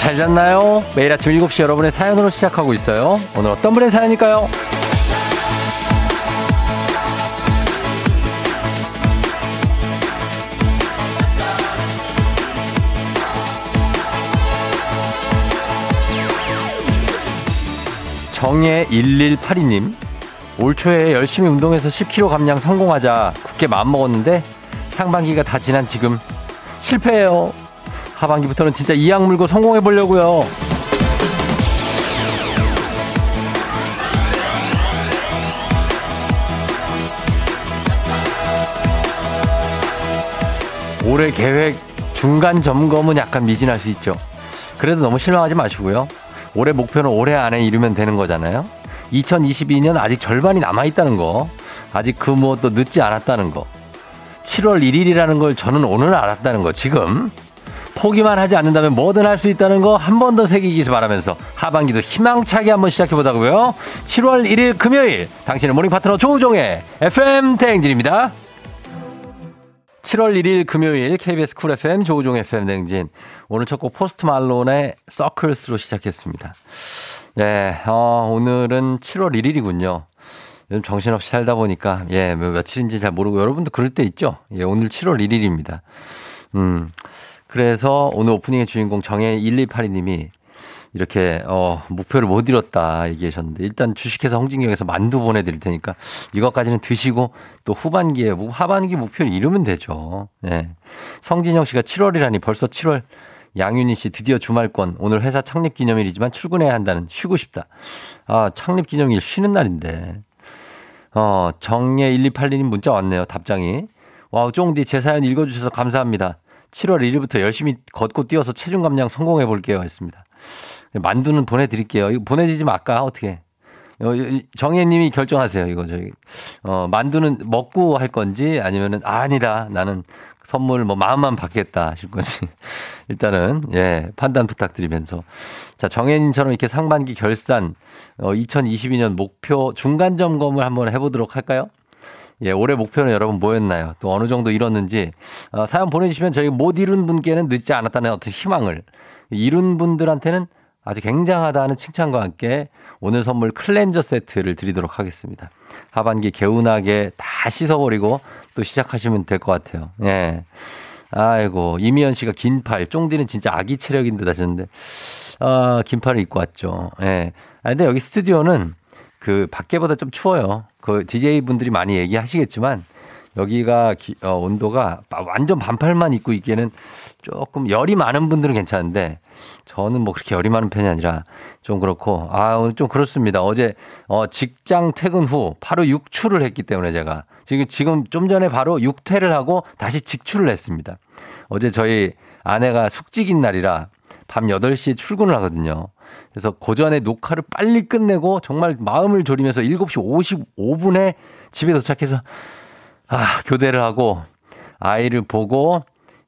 잘 잤나요? 매일 아침 7시 여러분의 사연으로 시작하고 있어요. 오늘 어떤 분의 사연일까요? 정예 1182님 올 초에 열심히 운동해서 10kg 감량 성공하자 굳게 마음먹었는데 상반기가 다 지난 지금 실패해요. 하반기부터는 진짜 이악 물고 성공해 보려고요. 올해 계획 중간 점검은 약간 미진할 수 있죠. 그래도 너무 실망하지 마시고요. 올해 목표는 올해 안에 이루면 되는 거잖아요. 2022년 아직 절반이 남아 있다는 거. 아직 그 무엇도 늦지 않았다는 거. 7월 1일이라는 걸 저는 오늘 알았다는 거. 지금 포기만 하지 않는다면 뭐든 할 수 있다는 거 한 번 더 새기기 바라면서 하반기도 희망차게 한번 시작해 보자고요. 7월 1일 금요일 당신의 모닝 파트너 조우종의 FM 대행진입니다. 7월 1일 금요일 KBS 쿨 FM 조우종 FM 대행진 오늘 첫 곡 포스트 말론의 Circles로 시작했습니다. 네, 어, 오늘은 7월 1일이군요. 요즘 정신없이 살다 보니까, 예, 뭐 며칠인지 잘 모르고 여러분도 그럴 때 있죠? 예, 오늘 7월 1일입니다. 음, 그래서 오늘 오프닝의 주인공 정혜 1282님이 이렇게, 어, 목표를 못 이뤘다 얘기하셨는데, 일단 주식회사 홍진경에서 만두 보내드릴 테니까 이것까지는 드시고 또 후반기에, 하반기 목표를 이루면 되죠. 예. 성진영 씨가 7월이라니 벌써 7월 양윤희 씨 드디어 주말권 오늘 회사 창립 기념일이지만 출근해야 한다는 쉬고 싶다. 아 창립 기념일 쉬는 날인데. 어 정예 1282님 문자 왔네요. 답장이. 와 쫑디 제 사연 읽어주셔서 감사합니다. 7월 1일부터 열심히 걷고 뛰어서 체중 감량 성공해 볼게요. 했습니다. 만두는 보내드릴게요. 이거 보내지지 말까 어떻게? 어, 정혜님이 결정하세요. 이거 저기 어 만두는 먹고 할 건지 아니면은 아, 아니다 나는 선물 뭐 마음만 받겠다 하실 건지 일단은 예 판단 부탁드리면서 자 정혜님처럼 이렇게 상반기 결산 어 2022년 목표 중간 점검을 한번 해보도록 할까요? 예, 올해 목표는 여러분 뭐였나요? 또 어느 정도 이뤘는지 어, 사연 보내주시면 저희 못 이룬 분께는 늦지 않았다는 어떤 희망을 이룬 분들한테는 아주 굉장하다는 칭찬과 함께 오늘 선물 클렌저 세트를 드리도록 하겠습니다. 하반기 개운하게 다 씻어버리고 또 시작하시면 될 것 같아요. 예. 아이고, 이미연 씨가 긴 팔, 쫑디는 진짜 아기 체력인 듯 하셨는데, 아, 긴 팔을 입고 왔죠. 예. 아, 근데 여기 스튜디오는 그 밖에보다 좀 추워요. 그 DJ 분들이 많이 얘기하시겠지만, 여기가 기, 어, 온도가 완전 반팔만 입고 있기에는 조금 열이 많은 분들은 괜찮은데 저는 뭐 그렇게 열이 많은 편이 아니라 좀 그렇고 아 오늘 좀 그렇습니다. 어제 어 직장 퇴근 후 바로 육출을 했기 때문에 제가 지금 지금 좀 전에 바로 육퇴를 하고 다시 직출을 했습니다. 어제 저희 아내가 숙직인 날이라 밤 8시에 출근을 하거든요. 그래서 고전에 녹화를 빨리 끝내고 정말 마음을 졸이면서 7시 55분에 집에 도착해서 아, 교대를 하고 아이를 보고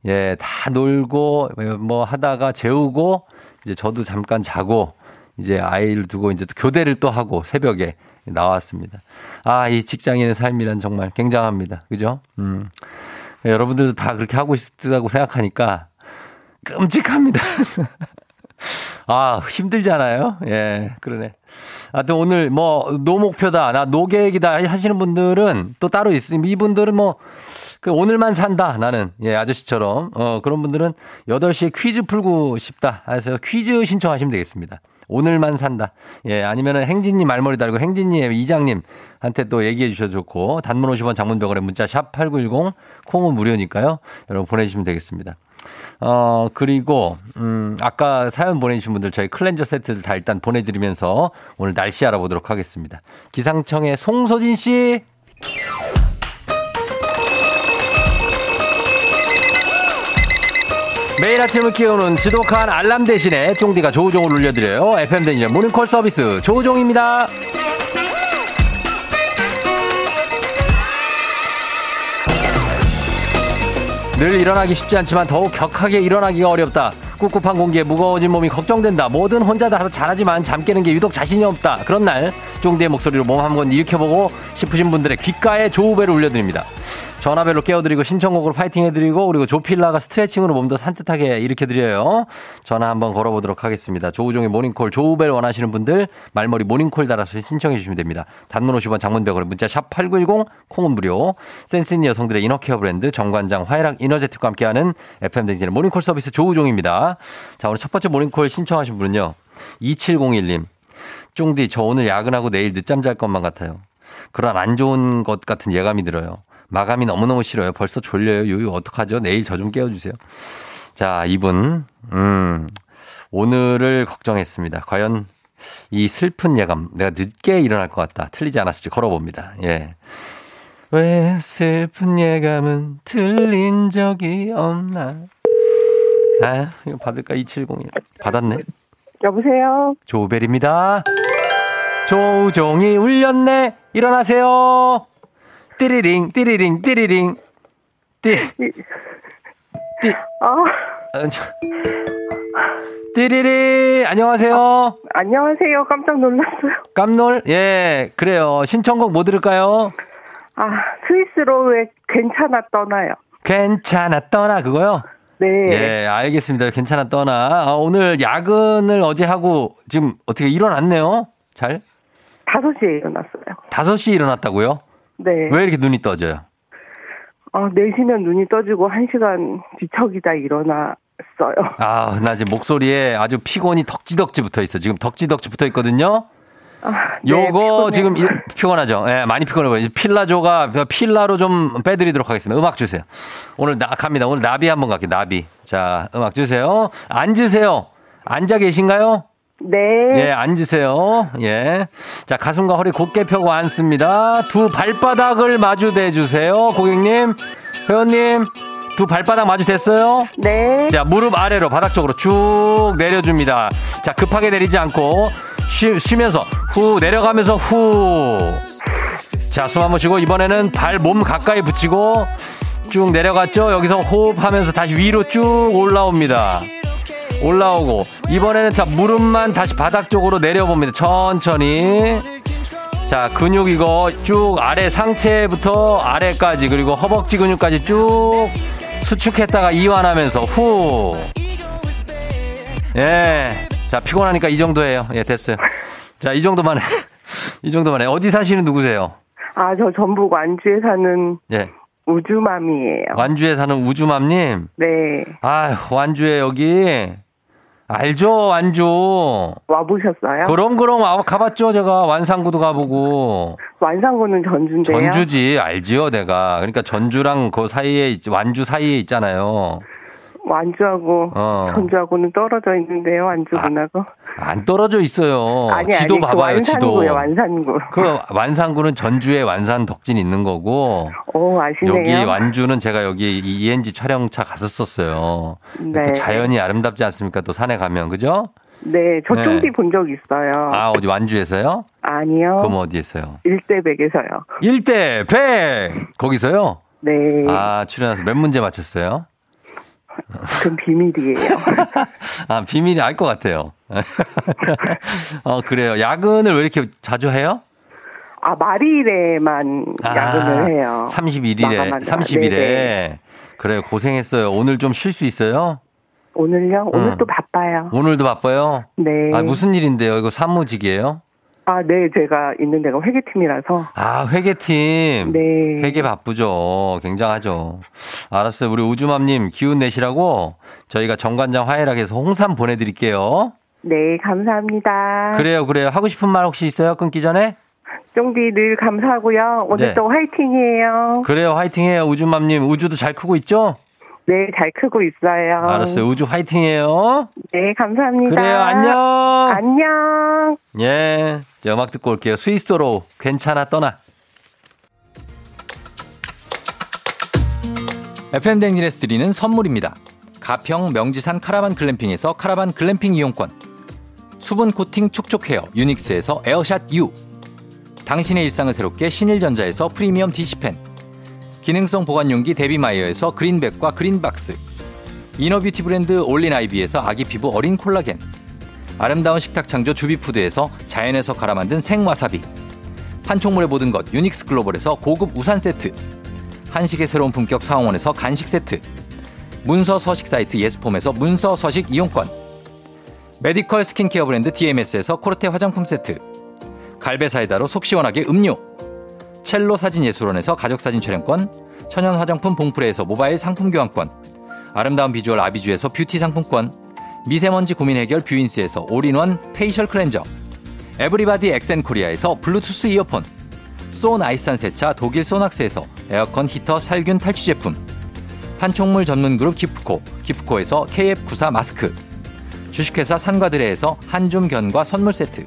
예, 다 놀고 뭐 하다가 재우고 이제 저도 잠깐 자고 이제 아이를 두고 이제 또 교대를 또 하고 새벽에 나왔습니다. 아, 이 직장인의 삶이란 정말 굉장합니다. 그죠? 음. 여러분들도 다 그렇게 하고 있다고 생각하니까 끔찍합니다. 아, 힘들잖아요. 예, 그러네. 하여튼 오늘 뭐, no 목표다, 나 no 계획이다 하시는 분들은 또 따로 있습니다. 이분들은 뭐, 그 오늘만 산다 나는 예 아저씨처럼 어 그런 분들은 8시에 퀴즈 풀고 싶다 해서 퀴즈 신청하시면 되겠습니다. 오늘만 산다. 예, 아니면은 행진님 말머리 달고 행진님 이장님한테 또 얘기해 주셔도 좋고 단문 50원 장문 100원에 문자 샵8910 콩은 무료니까요. 여러분 보내주시면 되겠습니다. 어, 그리고, 음, 아까 사연 보내주신 분들 저희 클렌저 세트들 다 일단 보내드리면서 오늘 날씨 알아보도록 하겠습니다. 기상청의 송소진 씨. 매일 아침을 키우는 지독한 알람 대신에 쫑디가 조우종을 울려드려요. FM 댕진의 모닝콜 서비스 조우종입니다. 늘 일어나기 쉽지 않지만 더욱 격하게 일어나기가 어렵다. 꿉꿉한 공기에 무거워진 몸이 걱정된다. 뭐든 혼자 다 잘하지만 잠 깨는 게 유독 자신이 없다. 그런 날 쫑디의 목소리로 몸 한 번 일으켜보고 싶으신 분들의 귓가에 조우벨을 울려드립니다. 전화벨로 깨워드리고 신청곡으로 파이팅 해드리고 그리고 조필라가 스트레칭으로 몸도 산뜻하게 일으켜드려요. 전화 한번 걸어보도록 하겠습니다. 조우종의 모닝콜 조우벨 원하시는 분들 말머리 모닝콜 달아서 신청해 주시면 됩니다. 단문 50원 장문벽으로 문자 샵 8910 콩은 무료 센스 있는 여성들의 inner care 브랜드 정관장 화애락 이너제틱과 함께하는 FM댕진의 모닝콜 서비스 조우종입니다. 자 오늘 첫 번째 모닝콜 신청하신 분은요. 2701님. 쫑디 저 오늘 야근하고 내일 늦잠 잘 것만 같아요. 그런 안 좋은 것 같은 예감이 들어요. 마감이 너무너무 싫어요. 벌써 졸려요. 유유 어떡하죠? 내일 저 좀 깨워주세요. 자, 이분, 음, 오늘을 걱정했습니다. 과연 이 슬픈 예감, 내가 늦게 일어날 것 같다. 틀리지 않았을지 걸어봅니다. 예. 왜 슬픈 예감은 틀린 적이 없나? 아, 이거 받을까? 2701. 받았네. 여보세요? 조벨입니다. 조종이 울렸네. 일어나세요. 띠리링, 띠리링, 띠리링. 띠, 띠, 아, 어, 저, 띠리리. 안녕하세요. 안녕하세요. 깜짝 놀랐어요. 깜놀. 예, 그래요. 신청곡 뭐 들을까요? 아, 스위스로의 괜찮아 떠나요. 괜찮아, 떠나, 그거요? 네. 예, 알겠습니다. 괜찮아, 떠나. 아, 오늘 야근을 어제 하고 지금 어떻게 일어났네요? 잘? 5시에 일어났어요. 5시 일어났다고요? 네. 왜 이렇게 눈이 떠져요? 아, 4시면 눈이 떠지고 1시간 뒤척이다 일어났어요. 아, 나 지금 목소리에 아주 피곤이 덕지덕지 붙어 있어. 지금 덕지덕지 붙어 있거든요. 아, 네, 요거 피곤해요. 지금 이- 피곤하죠? 예, 많이 피곤해 보여요. 필라조가 필라로 좀 빼드리도록 하겠습니다. 음악 주세요. 오늘 나 갑니다. 오늘 나비 한번 갈게요. 나비. 자, 음악 주세요. 앉으세요. 앉아 계신가요? 네. 예, 앉으세요. 예. 자, 가슴과 허리 곧게 펴고 앉습니다. 두 발바닥을 마주 대주세요. 고객님, 회원님, 두 발바닥 마주 됐어요? 네. 자, 무릎 아래로 바닥 쪽으로 쭉 내려줍니다. 자, 급하게 내리지 않고 쉬, 쉬면서 후 내려가면서 후. 자, 숨 한번 쉬고 이번에는 발 몸 가까이 붙이고 쭉 내려갔죠? 여기서 호흡하면서 다시 위로 쭉 올라옵니다. 올라오고 이번에는 자 무릎만 다시 바닥 쪽으로 내려봅니다. 천천히. 자, 근육 이거 쭉 아래 상체부터 아래까지 그리고 허벅지 근육까지 쭉 수축했다가 이완하면서 후. 예. 자, 피곤하니까 이 정도예요. 예, 됐어요. 자, 이 정도만 해. 이 정도만 해. 어디 사시는 누구세요? 아, 저 전북 완주에 사는 예. 우주맘이에요. 완주에 사는 우주맘님. 네. 아, 완주에 여기 알죠, 완주. 와보셨어요? 그럼 그럼 와 가봤죠, 제가 완산구도 가보고 완산구는 전주인데요. 전주지 알지요, 내가. 그러니까 전주랑 그 사이에 있, 완주 사이에 있잖아요. 완주하고 어. 전주하고는 떨어져 있는데요. 완주군하고. 안 떨어져 있어요. 아니, 지도 아니, 그 봐봐요, 지도. 완산구요, 완산구. 그 완산구는 전주에 완산 덕진 있는 거고 오, 아시네요. 여기 완주는 제가 여기 이 ENG 촬영차 갔었었어요. 네. 또 자연이 아름답지 않습니까? 또 산에 가면 그죠? 네, 저 네. 쫑디 본적 있어요. 아 어디 완주에서요? 아니요. 그럼 어디에서요? 일대백에서요. 일대 백 거기서요? 네, 아 출연해서 몇 문제 맞췄어요? 그건 비밀이에요. 아 비밀이 알 것 같아요. 어 그래요. 야근을 왜 이렇게 자주 해요? 아, 말일에만 야근을 해요. 31일에 마감하자. 30일에 네네. 그래요. 고생했어요. 오늘 좀 쉴 수 있어요? 오늘요? 오늘 응. 또 바빠요. 오늘도 바빠요? 네. 아, 무슨 일인데요? 이거 사무직이에요? 아, 네, 제가 있는 데가 회계팀이라서. 아, 회계팀. 네. 회계 바쁘죠. 굉장하죠. 알았어요. 우리 우주맘님 기운 내시라고 저희가 정관장 화해락에 서 홍삼 보내드릴게요. 네, 감사합니다. 그래요, 그래요. 하고 싶은 말 혹시 있어요? 끊기 전에? 쫑디 늘 감사하고요. 오늘 네. 또 화이팅이에요. 그래요, 화이팅해요. 우주맘님. 우주도 잘 크고 있죠? 네, 잘 크고 있어요. 알았어요. 우주 화이팅해요. 네, 감사합니다. 그래요, 안녕. 안녕. 예. 자, 음악 듣고 올게요. 스위스로 괜찮아 떠나. FM 댕진에서 드리는 선물입니다. 가평 명지산 카라반 글램핑에서 카라반 글램핑 이용권. 수분 코팅 촉촉 헤어 유닉스에서 에어샷 U. 당신의 일상을 새롭게 신일전자에서 프리미엄 DC fan. 기능성 보관용기 데비마이어에서 그린백과 그린박스. inner beauty 브랜드 올린 아이비에서 아기 피부 어린 콜라겐. 아름다운 식탁 창조 주비푸드에서 자연에서 갈아 만든 생와사비. 판촉물의 모든 것 유닉스 글로벌에서 고급 우산 세트. 한식의 새로운 품격 사옹원에서 간식 세트 문서 서식 사이트 예스폼에서 문서 서식 이용권 메디컬 스킨케어 브랜드 DMS에서 코르테 화장품 세트 갈배 사이다로 속 시원하게 음료 첼로 사진 예술원에서 가족사진 촬영권 천연 화장품 봉프레에서 모바일 상품 교환권 아름다운 비주얼 아비주에서 뷰티 상품권 미세먼지 고민 해결 뷰인스에서 all-in-one facial cleanser 에브리바디 엑센코리아에서 블루투스 이어폰 So nice한 세차 독일 소낙스에서 에어컨 히터 살균 탈취 제품 판촉물 전문 그룹 기프코 기프코에서 KF94 마스크 주식회사 산과들에에서 한줌 견과 선물 세트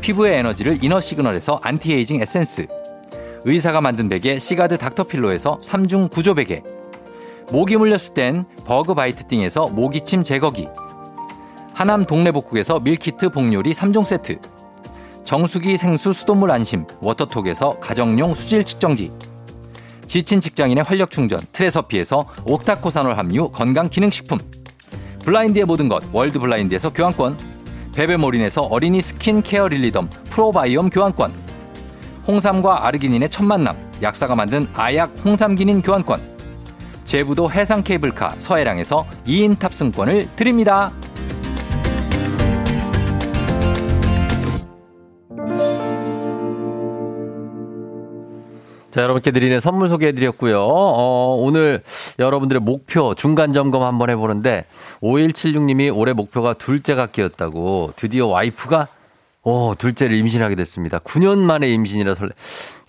피부의 에너지를 이너 시그널에서 안티에이징 에센스 의사가 만든 베개 시가드 닥터필로에서 3중 구조 베개. 모기 물렸을 땐 버그 바이트 띵에서 모기침 제거기. 하남 동네복국에서 밀키트 복요리 3종 세트. 정수기 생수 수돗물 안심 워터톡에서 가정용 수질 측정기. 지친 직장인의 활력 충전 트레서피에서 옥타코산올 함유 건강 기능식품. 블라인드의 모든 것 월드 블라인드에서 교환권. 베베몰인에서 어린이 스킨케어 릴리덤 프로바이옴 교환권 홍삼과 아르기닌의 첫 만남 약사가 만든 아약 홍삼기닌 교환권 제부도 해상 케이블카 서해랑에서 2인 탑승권을 드립니다. 자, 여러분께 드리는 선물 소개해 드렸고요. 어, 오늘 여러분들의 목표 중간 점검 한번 해보는데 5176님이 올해 목표가 둘째가 끼었다고 드디어 와이프가 오, 둘째를 임신하게 됐습니다. 9년 만에 임신이라 설레.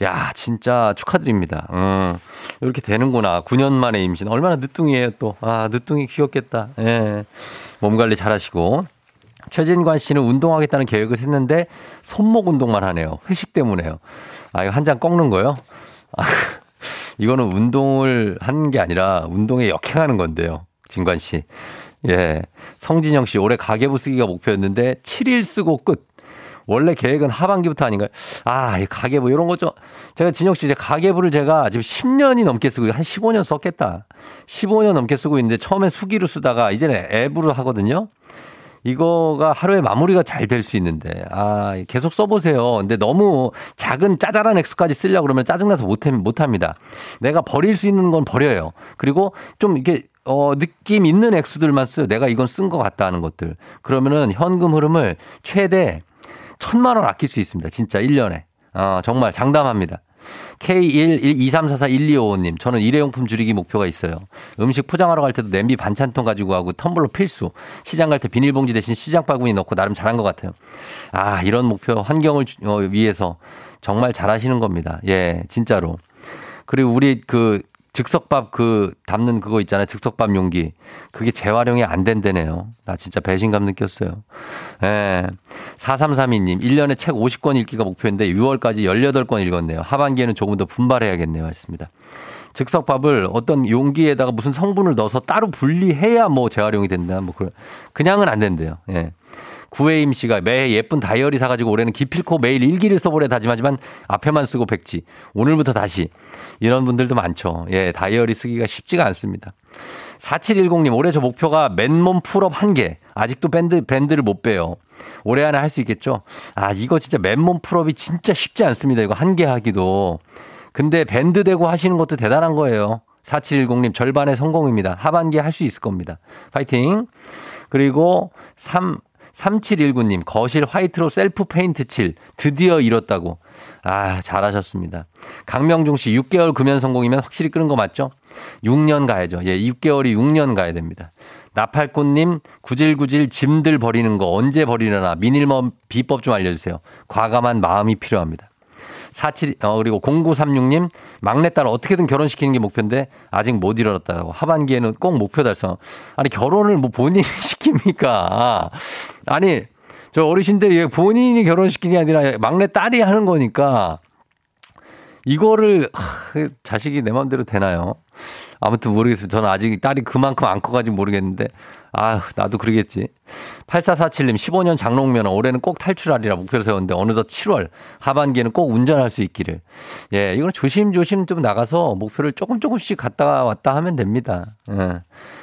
야, 진짜 축하드립니다. 음, 이렇게 되는구나. 9년 만에 임신. 얼마나 늦둥이에요, 또. 아, 늦둥이 귀엽겠다. 예. 몸 관리 잘 하시고. 최진관 씨는 운동하겠다는 계획을 했는데 손목 운동만 하네요. 회식 때문에요. 아, 이거 한 장 꺾는 거요? 아, 이거는 운동을 하는 게 아니라 운동에 역행하는 건데요. 진관 씨. 예. 성진영 씨, 올해 가계부 쓰기가 목표였는데 7일 쓰고 끝. 원래 계획은 하반기부터 아닌가요? 아, 이 가계부 이런 거 좀. 제가 진영 씨, 제 가계부를 제가 지금 10년이 넘게 쓰고 한 15년 썼겠다. 15년 넘게 쓰고 있는데 처음엔 수기로 쓰다가 이제는 앱으로 하거든요. 이거가 하루에 마무리가 잘 될 수 있는데, 아, 계속 써보세요. 근데 너무 작은 짜잘한 액수까지 쓰려고 그러면 짜증나서 못, 못 합니다. 내가 버릴 수 있는 건 버려요. 그리고 좀 이게, 어, 느낌 있는 액수들만 써요. 내가 이건 쓴 것 같다 하는 것들. 그러면은 현금 흐름을 최대 천만 원 아낄 수 있습니다. 진짜 1년에. 어, 정말 장담합니다. K123441255님, 저는 일회용품 줄이기 목표가 있어요. 음식 포장하러 갈 때도 냄비 반찬통 가지고 가고 텀블러 필수. 시장 갈 때 비닐봉지 대신 시장 바구니 넣고 나름 잘한 것 같아요. 아, 이런 목표 환경을 어, 위해서 정말 잘하시는 겁니다. 예, 진짜로. 그리고 우리 그 즉석밥 그 담는 그거 있잖아요. 즉석밥 용기. 그게 재활용이 안 된다네요. 나 진짜 배신감 느꼈어요. 예. 4332님, 1년에 책 50권 읽기가 목표인데 6월까지 18권 읽었네요. 하반기에는 조금 더 분발해야겠네요. 하셨습니다. 즉석밥을 어떤 용기에다가 무슨 성분을 넣어서 따로 분리해야 뭐 재활용이 된다. 뭐 그런. 그냥은 안 된대요. 예. 구혜임 씨가 매해 예쁜 다이어리 사가지고 올해는 기필코 매일 일기를 써보려 다짐하지만 앞에만 쓰고 백지. 오늘부터 다시. 이런 분들도 많죠. 예, 다이어리 쓰기가 쉽지가 않습니다. 4710님, 올해 저 목표가 맨몸 pull-up 1개. 아직도 밴드, 밴드를 못 빼요. 올해 안에 할 수 있겠죠? 아, 이거 진짜 맨몸 pull-up이 진짜 쉽지 않습니다. 이거 한 개 하기도. 근데 밴드 대고 하시는 것도 대단한 거예요. 4710님, 절반의 성공입니다. 하반기에 할 수 있을 겁니다. 파이팅! 그리고 3, 3719님, 거실 화이트로 셀프 페인트 칠. 드디어 이뤘다고. 아, 잘하셨습니다. 강명중 씨, 6개월 금연 성공이면 확실히 끊은 거 맞죠? 6년 가야죠. 예, 6개월이 6년 가야 됩니다. 나팔꽃님, 구질구질 짐들 버리는 거 언제 버리려나 미니멀 비법 좀 알려주세요. 과감한 마음이 필요합니다. 47, 어, 그리고 0936님, 막내딸 어떻게든 결혼시키는 게 목표인데 아직 못 이뤘다고. 하반기에는 꼭 목표 달성. 아니, 결혼을 뭐 본인이 시킵니까? 아니, 저 어르신들이 본인이 결혼시키는 게 아니라 막내딸이 하는 거니까 이거를, 하, 자식이 내 마음대로 되나요? 아무튼 모르겠습니다. 저는 아직 딸이 그만큼 안 커가지고 모르겠는데, 아 나도 그러겠지. 8447님, 15년 장롱면허 올해는 꼭 탈출하리라 목표를 세웠는데, 어느덧 7월, 하반기에는 꼭 운전할 수 있기를. 예, 이건 조심조심 좀 나가서 목표를 조금 조금씩 갔다 왔다 하면 됩니다. 예.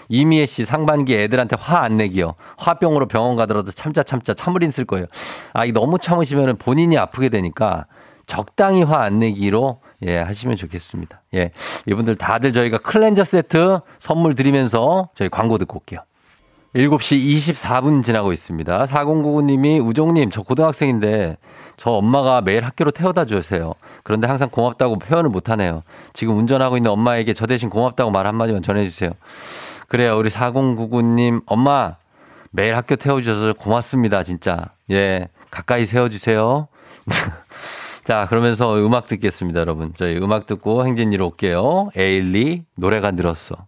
이미애 씨, 상반기 애들한테 화 안 내기요. 화병으로 병원 가더라도 참자 참자 참을인 쓸 거예요. 아, 이 너무 참으시면 본인이 아프게 되니까 적당히 화 안 내기로 예, 하시면 좋겠습니다. 예. 이분들 다들 저희가 클렌저 세트 선물 드리면서 저희 광고 듣고 올게요. 7시 24분 지나고 있습니다. 4099님이 우종님, 저 고등학생인데 저 엄마가 매일 학교로 태워다 주세요. 그런데 항상 고맙다고 표현을 못하네요. 지금 운전하고 있는 엄마에게 저 대신 고맙다고 말 한마디만 전해주세요. 그래요. 우리 4099님, 엄마, 매일 학교 태워주셔서 고맙습니다. 진짜. 예. 가까이 세워주세요. 자, 그러면서 음악 듣겠습니다, 여러분. 저희 음악 듣고 행진이로 올게요. 에일리, 노래가 늘었어.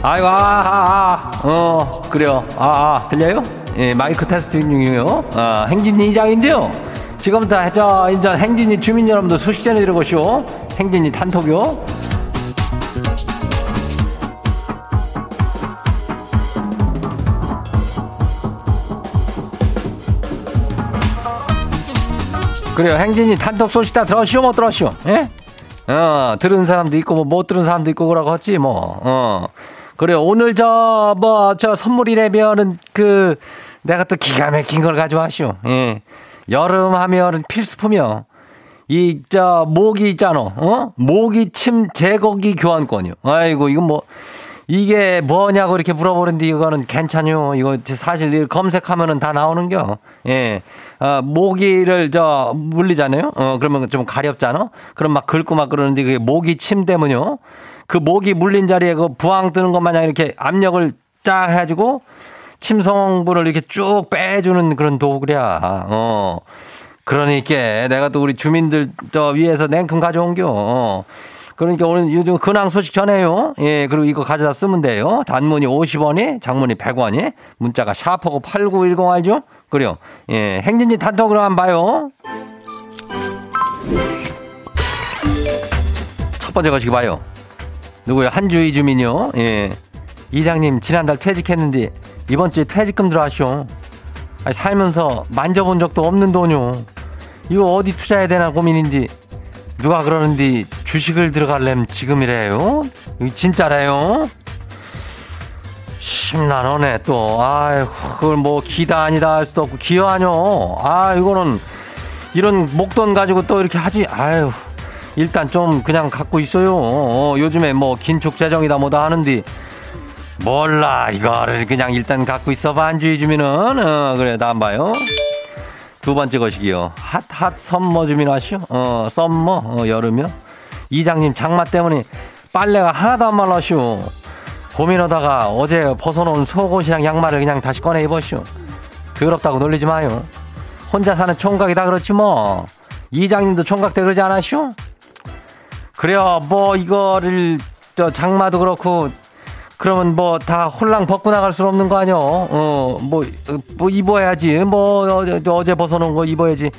아이고, 아, 아, 아, 어, 그래요. 아, 아, 들려요? 예, 마이크 테스트 중이에요. 아, 행진이 이장인데요. 지금부터 저, 이제 행진이 주민 여러분들 소식 쇼. 행진이 단톡요. 그래요. 행진이 단톡 소식 다 들었쇼, 못 들었쇼? 예? 어, 들은 사람도 있고, 뭐, 못 들은 사람도 있고, 그러고 하지, 뭐, 어. 그래요. 오늘 저, 뭐, 저 선물이라면은 그, 내가 또 기가 막힌 걸 가져왔쇼. 예. 여름 하면은 필수품이요. 이, 저, 모기 있잖아. 어? 모기 침 제거기 교환권이요. 아이고, 이건 뭐, 이게 뭐냐고 이렇게 물어보는데 이거는 괜찮요. 이거 사실 검색하면은 다 나오는겨. 예. 아, 모기를 저 물리잖아요. 어, 그러면 좀 가렵잖아. 그럼 막 긁고 막 그러는데 그게 모기 침 때문이요. 그 모기 물린 자리에 그 부항 뜨는 것 마냥 이렇게 압력을 딱 해가지고 침성분을 이렇게 쭉 빼주는 그런 도구랴. 어. 그러니까 내가 또 우리 주민들 저 위에서 냉큼 가져온겨. 어. 그러니까 오늘 요즘 근황 소식 전해요. 예, 그리고 이거 가져다 쓰면 돼요. 단문이 50원이, 장문이 100원이, 문자가 샤프고 8910 알죠? 그래요. 예, 행진지 단톡으로 한번 봐요. 첫 번째 거시기 봐요. 누구요? 한주희 주민요. 예. 이장님, 지난달 퇴직했는데 이번 주에 퇴직금 들어왔쇼. 아니, 살면서 만져본 적도 없는 돈요. 이거 어디 투자해야 되나 고민인데 누가 그러는데 주식을 들어갈렘 지금이래요? 이거 진짜래요? 심란하네 또. 아이고 그걸 뭐 기다 아니다 할 수도 없고 기여 아뇨. 아 이거는 이런 목돈 가지고 또 이렇게 하지. 아유 일단 좀 그냥 갖고 있어요. 어, 요즘에 뭐 긴축 재정이다 뭐다 하는데 몰라 이거를 그냥 일단 갖고 있어봐 안주의 주민은 어, 그래 다음 봐요. 두 번째 것이기요. hot hot summer 주민 아시오? 어 summer 어, 여름이요. 이장님 장마 때문에 빨래가 하나도 안 말라쇼. 고민하다가 어제 벗어놓은 속옷이랑 양말을 그냥 다시 꺼내 입었쇼. 더럽다고 놀리지 마요. 혼자 사는 총각이 다 그렇지 뭐. 이장님도 총각 때 그러지 않았쇼? 그래요. 뭐 이거를 저 장마도 그렇고 그러면 뭐 다 홀랑 벗고 나갈 수는 없는 거 아니요? 어, 뭐, 뭐 입어야지. 뭐 어제, 어제 벗어놓은 거 입어야지.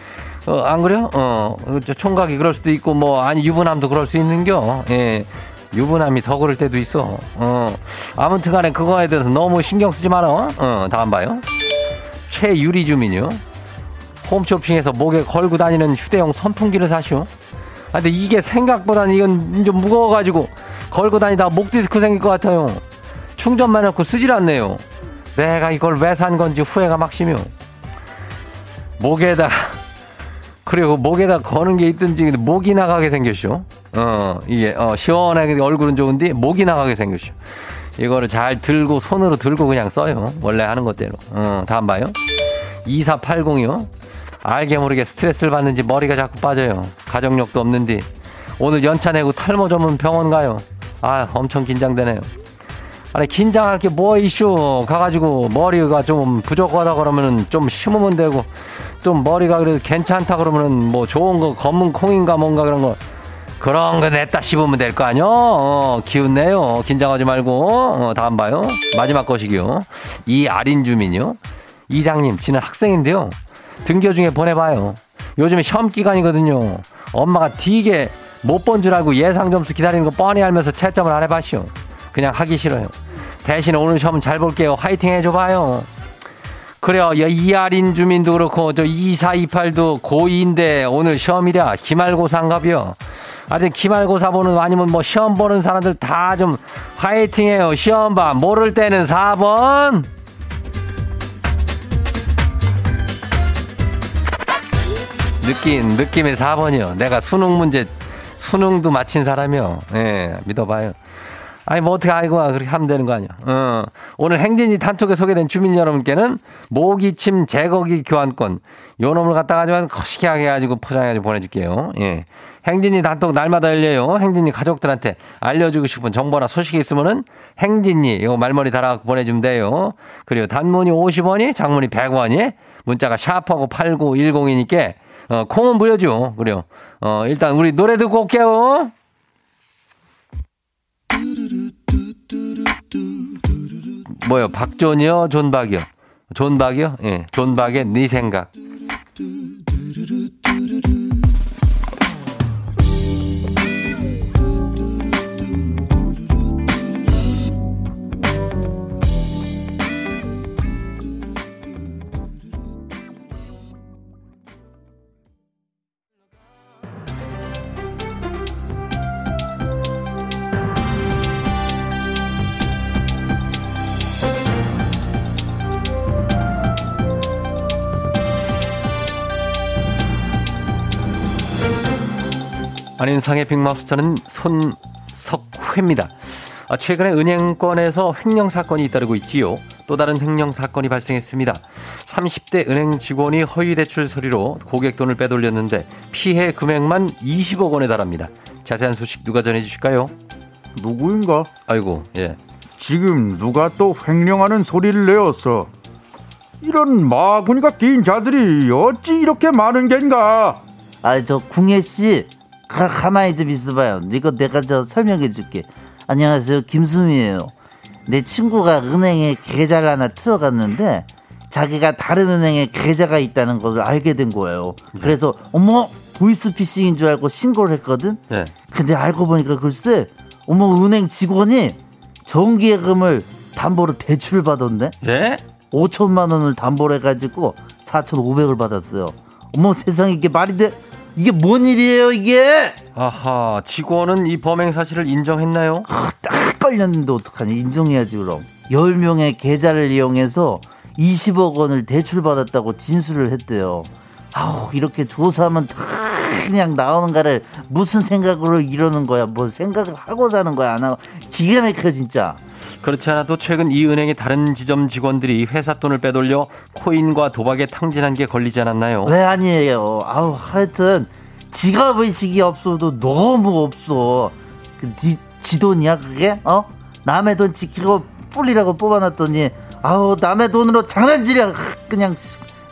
어, 안 그래요? 어, 저 총각이 그럴 수도 있고 뭐 아니 유부남도 그럴 수 있는겨. 예. 유부남이 더 그럴 때도 있어. 어. 아무튼 간에 그거에 대해서 너무 신경 쓰지 마라. 어, 다음 봐요. 최유리 주민요. 홈쇼핑에서 목에 걸고 다니는 휴대용 선풍기를 사시오. 아, 근데 이게 생각보다는 이건 좀 무거워가지고 걸고 다니다 목 디스크 생길 것 같아요. 충전만 해놓고 쓰질 않네요. 내가 이걸 왜 산 건지 후회가 막심이요. 목에다 그리고 목에다 거는 게 있든지 목이 나가게 생겼쇼. 어 이게 어 시원하게 얼굴은 좋은데 목이 나가게 생겼쇼. 이거를 잘 들고 손으로 들고 그냥 써요. 원래 하는 것대로. 어 다음 봐요. 2480이요. 알게 모르게 스트레스를 받는지 머리가 자꾸 빠져요. 가정력도 없는데 오늘 연차 내고 탈모 전문 병원 가요. 아 엄청 긴장되네요. 아니 긴장할 게 뭐 이슈 가가지고 머리가 좀 부족하다 그러면은 좀 심으면 되고 좀 머리가 그래도 괜찮다 그러면은 뭐 좋은 거 검은 콩인가 뭔가 그런 거 그런 거 냈다 씹으면 될 거 아니요? 어, 기운 내요. 긴장하지 말고 어, 다음 봐요. 마지막 것이기요. 이 아린 주민요. 이장님 지는 학생인데요. 등교 중에 보내봐요. 요즘에 시험 기간이거든요. 엄마가 되게 못 본 줄 알고 예상 점수 기다리는 거 뻔히 알면서 채점을 안 해봐시오. 그냥 하기 싫어요. 대신 오늘 시험 잘 볼게요. 화이팅 해줘봐요. 그래요. 이하린 주민도 그렇고 저 2428도 고2인데 오늘 시험이랴. 기말고사인가벼. 하여튼 기말고사 보는 아니면 뭐 시험 보는 사람들 다 좀 화이팅해요. 시험 봐. 모를 때는 4번. 느낌 느낌의 4번이요. 내가 수능 문제 수능도 마친 사람이요. 예, 네, 믿어봐요. 아니 뭐 어떻게 아이고 그렇게 하면 되는 거 아니야. 어. 오늘 행진이 단톡에 소개된 주민 여러분께는 모기침 제거기 교환권 요 놈을 갖다가 좀 거시기하게 해가지고 포장해가지고 보내줄게요. 예. 행진이 단톡 날마다 열려요. 행진이 가족들한테 알려주고 싶은 정보나 소식이 있으면은 행진이 이거 말머리 달아 보내주면 돼요. 그리고 단문이 50원이 장문이 100원이 문자가 샤프하고 8910이니까 어, 콩은 무료죠. 그래요. 어, 일단 우리 노래 듣고 올게요. 뭐요? 박존이요? 존박이요? 존박이요? 예. 존박의 네 생각. 안윤상의 빅마우스터는 손석회입니다. 아, 최근에 은행권에서 횡령 사건이 잇따르고 있지요. 또 다른 횡령 사건이 발생했습니다. 30대 은행 직원이 허위 대출 서류로 고객 돈을 빼돌렸는데 피해 금액만 20억 원에 달합니다. 자세한 소식 누가 전해 주실까요? 누구인가? 아이고, 예. 지금 누가 또 횡령하는 소리를 내었어. 이런 마구니가 긴 자들이 어찌 이렇게 많은 겐가? 아, 저 궁예 씨, 가, 가만히 좀 있어봐요. 이거 내가 저 설명해 줄게. 안녕하세요. 김수미예요. 내 친구가 은행에 계좌를 하나 틀어갔는데 자기가 다른 은행에 계좌가 있다는 것을 알게 된 거예요. 네. 그래서 어머 보이스피싱인 줄 알고 신고를 했거든. 네. 근데 알고 보니까 글쎄 어머 은행 직원이 정기예금을 담보로 대출 받았네. 네? 5천만 원을 담보로 해가지고 4,500을 받았어요. 어머 세상에 이게 말이 돼? 이게 뭔 일이에요, 이게? 아하, 직원은 이 범행 사실을 인정했나요? 아, 딱 걸렸는데 어떡하니? 인정해야지, 그럼. 10명의 계좌를 이용해서 20억 원을 대출받았다고 진술을 했대요. 아우, 이렇게 조사하면 다 그냥 나오는 거를 무슨 생각으로 이러는 거야? 뭐 생각을 하고 사는 거야? 안 하고. 기가 막혀, 진짜. 그렇지 않아도 최근 이 은행의 다른 지점 직원들이 회사 돈을 빼돌려 코인과 도박에 탕진한 게 걸리지 않았나요? 왜 아니에요? 아우 하여튼 지갑 의식이 없어도 너무 없어. 그 지, 지 돈이야 그게? 어? 남의 돈 지키고 뿌리라고 뽑아놨더니 아우 남의 돈으로 장난질이야 그냥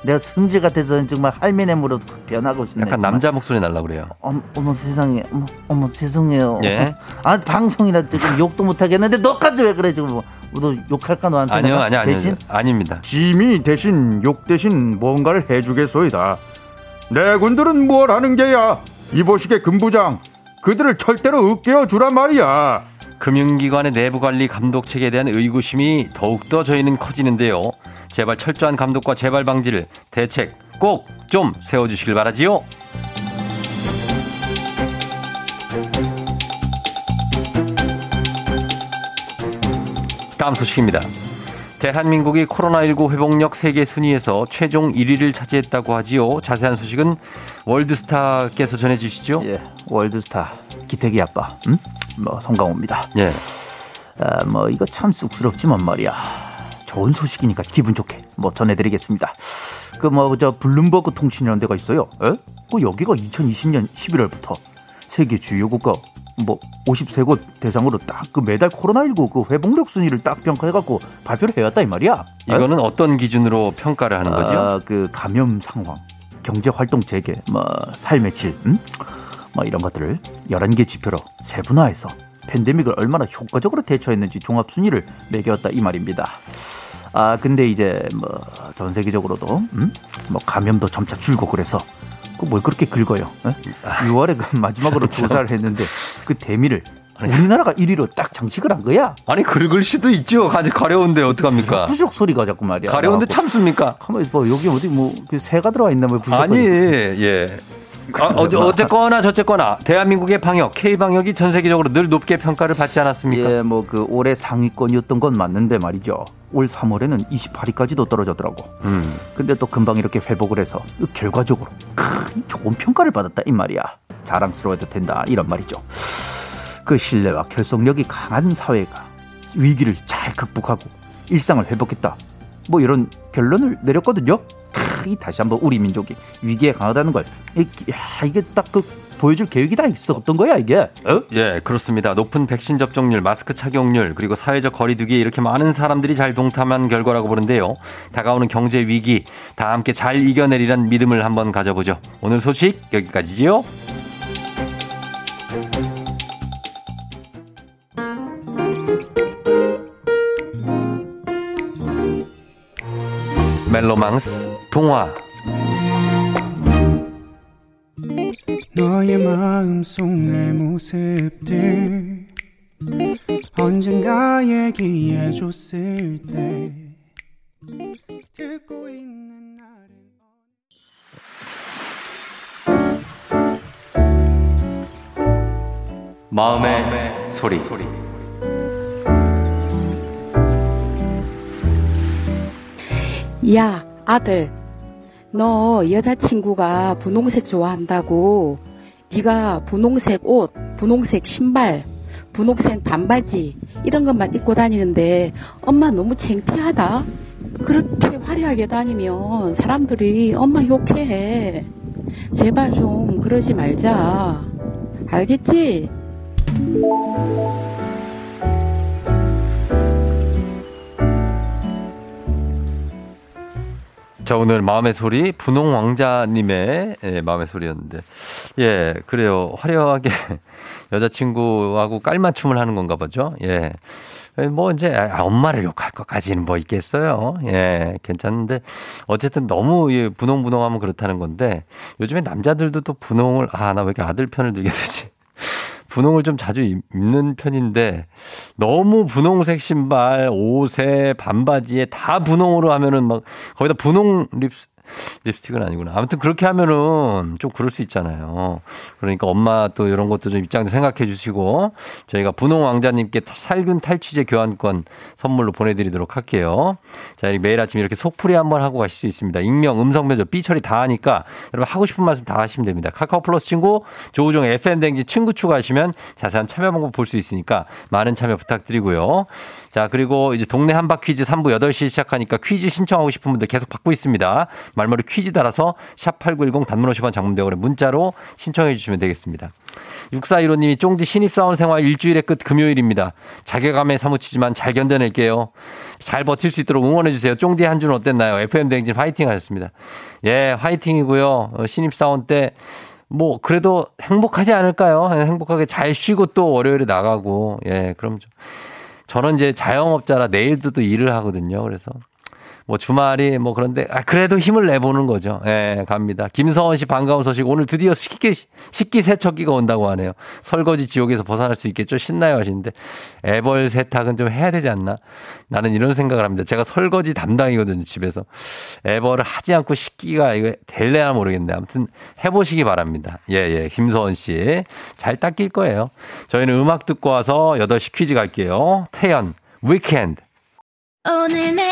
내가 성질 같아서 정말 할미네무로 변하고 싶네. 약간 정말. 남자 목소리 날라 그래요. 어머, 어머 세상에, 어머, 어머 죄송해요. 예? 아 방송이라 지금 욕도 못 하겠는데 너까지 왜 그래 지금? 뭐, 너 욕할까 너한테? 아니요, 아니요, 아니요. 대신 아닙니다. 짐이 대신 욕 대신 뭔가를 해주겠소이다. 내 군들은 뭘 하는 게야? 이보시게 금부장, 그들을 철대로 으깨어 주란 말이야. 금융기관의 내부 관리 감독 체계에 대한 의구심이 더욱더 저희는 커지는데요. 제발 철저한 감독과 재발 방지를 대책 꼭 좀 세워주시길 바라지요. 다음 소식입니다. 대한민국이 코로나19 회복력 세계 순위에서 최종 1위를 차지했다고 하지요. 자세한 소식은 월드스타께서 전해주시죠. 예, 월드스타 기태기 아빠, 음? 뭐 송강호입니다. 예. 아, 뭐 이거 참 쑥스럽지만 말이야. 좋은 소식이니까 기분 좋게 뭐 전해드리겠습니다. 그 뭐 저 블룸버그 통신이라는 데가 있어요. 에? 그 여기가 2020년 11월부터 세계 주요 국가 뭐 53곳 대상으로 딱 그 매달 코로나19 그 회복력 순위를 딱 평가해갖고 발표를 해왔다 이 말이야. 이거는 에? 어떤 기준으로 평가를 하는 거죠? 아, 그 감염 상황, 경제 활동 재개, 뭐 삶의 질, 음? 뭐 이런 것들을 11개 지표로 세분화해서 팬데믹을 얼마나 효과적으로 대처했는지 종합 순위를 매겨왔다 이 말입니다. 아 근데 이제 뭐 전 세계적으로도 음? 뭐 감염도 점차 줄고 그래서 그 뭘 그렇게 긁어요? 에? 6월에 그 마지막으로 조사를 했는데 그 대미를 우리나라가 1위로 딱 장식을 한 거야. 아니 긁을 수도 있죠. 가지 가려운데 어떡합니까? 부족 소리가 자꾸 말이야. 가려운데. 참습니까? 가만 있어 여기 어디 뭐그 새가 들어와 있나 뭐 부족 아니. 예. 아, 어, 어쨌거나 저쨌거나 대한민국의 방역, K 방역이 전 세계적으로 늘 높게 평가를 받지 않았습니까? 예, 뭐 그 올해 상위권이었던 건 맞는데 말이죠. 올 3월에는 28위까지도 떨어졌더라고. 음. 근데 또 금방 이렇게 회복을 해서 결과적으로 큰 좋은 평가를 받았다 이 말이야. 자랑스러워도 된다 이런 말이죠. 그 신뢰와 결속력이 강한 사회가 위기를 잘 극복하고 일상을 회복했다. 뭐 이런 결론을 내렸거든요. 크, 이 다시 한번 우리 민족이 위기에 강하다는 걸, 이, 야, 이게 딱그 보여줄 계획이 다 있었던 거야 이게. 어? 예, 그렇습니다. 높은 백신 접종률, 마스크 착용률, 그리고 사회적 거리두기에 이렇게 많은 사람들이 잘 동참한 결과라고 보는데요. 다가오는 경제 위기 다 함께 잘 이겨내리란 믿음을 한번 가져보죠. 오늘 소식 여기까지지요. 멜로망스 동화 너의 마음속 내 모습들 언젠가 얘기해줬을 때 듣고 있는 날엔 마음의 소리. 야, 아들. 너 여자친구가 분홍색 좋아한다고. 네가 분홍색 옷, 분홍색 신발, 분홍색 반바지 이런 것만 입고 다니는데 엄마 너무 창피하다. 그렇게 화려하게 다니면 사람들이 엄마 욕해. 제발 좀 그러지 말자. 알겠지? 자, 오늘 마음의 소리, 분홍 왕자님의 예, 마음의 소리였는데. 예, 그래요. 화려하게 여자친구하고 깔맞춤을 하는 건가 보죠. 예. 뭐 이제 아, 엄마를 욕할 것까지는 뭐 있겠어요. 예, 괜찮은데 어쨌든 너무 예, 분홍분홍하면 그렇다는 건데 요즘에 남자들도 또 분홍을 아 나 왜 이렇게 아들 편을 들게 되지? 분홍을 좀 자주 입- 입는 편인데 너무 분홍색 신발, 옷에 반바지에 다 분홍으로 하면은 막 거기다 분홍 립 립스틱은 아니구나. 아무튼 그렇게 하면은 좀 그럴 수 있잖아요. 그러니까 엄마 또 이런 것도 좀 입장도 생각해 주시고 저희가 분홍 왕자님께 살균 탈취제 교환권 선물로 보내드리도록 할게요. 자, 이렇게 매일 아침 이렇게 속풀이 한번 하고 가실 수 있습니다. 익명, 음성 면접, 삐 처리 다 하니까 여러분 하고 싶은 말씀 다 하시면 됩니다. 카카오 플러스 친구, 조우종 FM 댕지 친구 추가하시면 자세한 참여 방법 볼 수 있으니까 많은 참여 부탁드리고요. 자, 그리고 이제 동네 한바 퀴즈 3부 8시 시작하니까 퀴즈 신청하고 싶은 분들 계속 받고 있습니다. 말머리 퀴즈 달아서 샵8910 단문 50원 장문대원에 문자로 신청해 주시면 되겠습니다. 6415님이 쫑디 신입사원 생활 일주일의 끝 금요일입니다. 자괴감에 사무치지만 잘 견뎌낼게요. 잘 버틸 수 있도록 응원해 주세요. 쫑디 한 주는 어땠나요? FM 대행진 화이팅 하셨습니다. 예, 화이팅이고요. 어, 신입사원 때 뭐 그래도 행복하지 않을까요? 행복하게 잘 쉬고 또 월요일에 나가고 예, 그럼 좀 저는 이제 자영업자라 내일도 또 일을 하거든요. 그래서 뭐 주말이 뭐 그런데 아 그래도 힘을 내보는 거죠. 예, 갑니다. 김서원 씨 반가운 소식 오늘 드디어 식기 식기 세척기가 온다고 하네요. 설거지 지옥에서 벗어날 수 있겠죠. 신나요 하시는데 애벌 세탁은 좀 해야 되지 않나? 나는 이런 생각을 합니다. 제가 설거지 담당이거든요, 집에서. 애벌을 하지 않고 식기가 이거 될래야 모르겠네. 아무튼 해보시기 바랍니다. 예, 예. 김서원 씨. 잘 닦일 거예요. 저희는 음악 듣고 와서 8시 퀴즈 갈게요. 태연, 위켄드. 오늘 내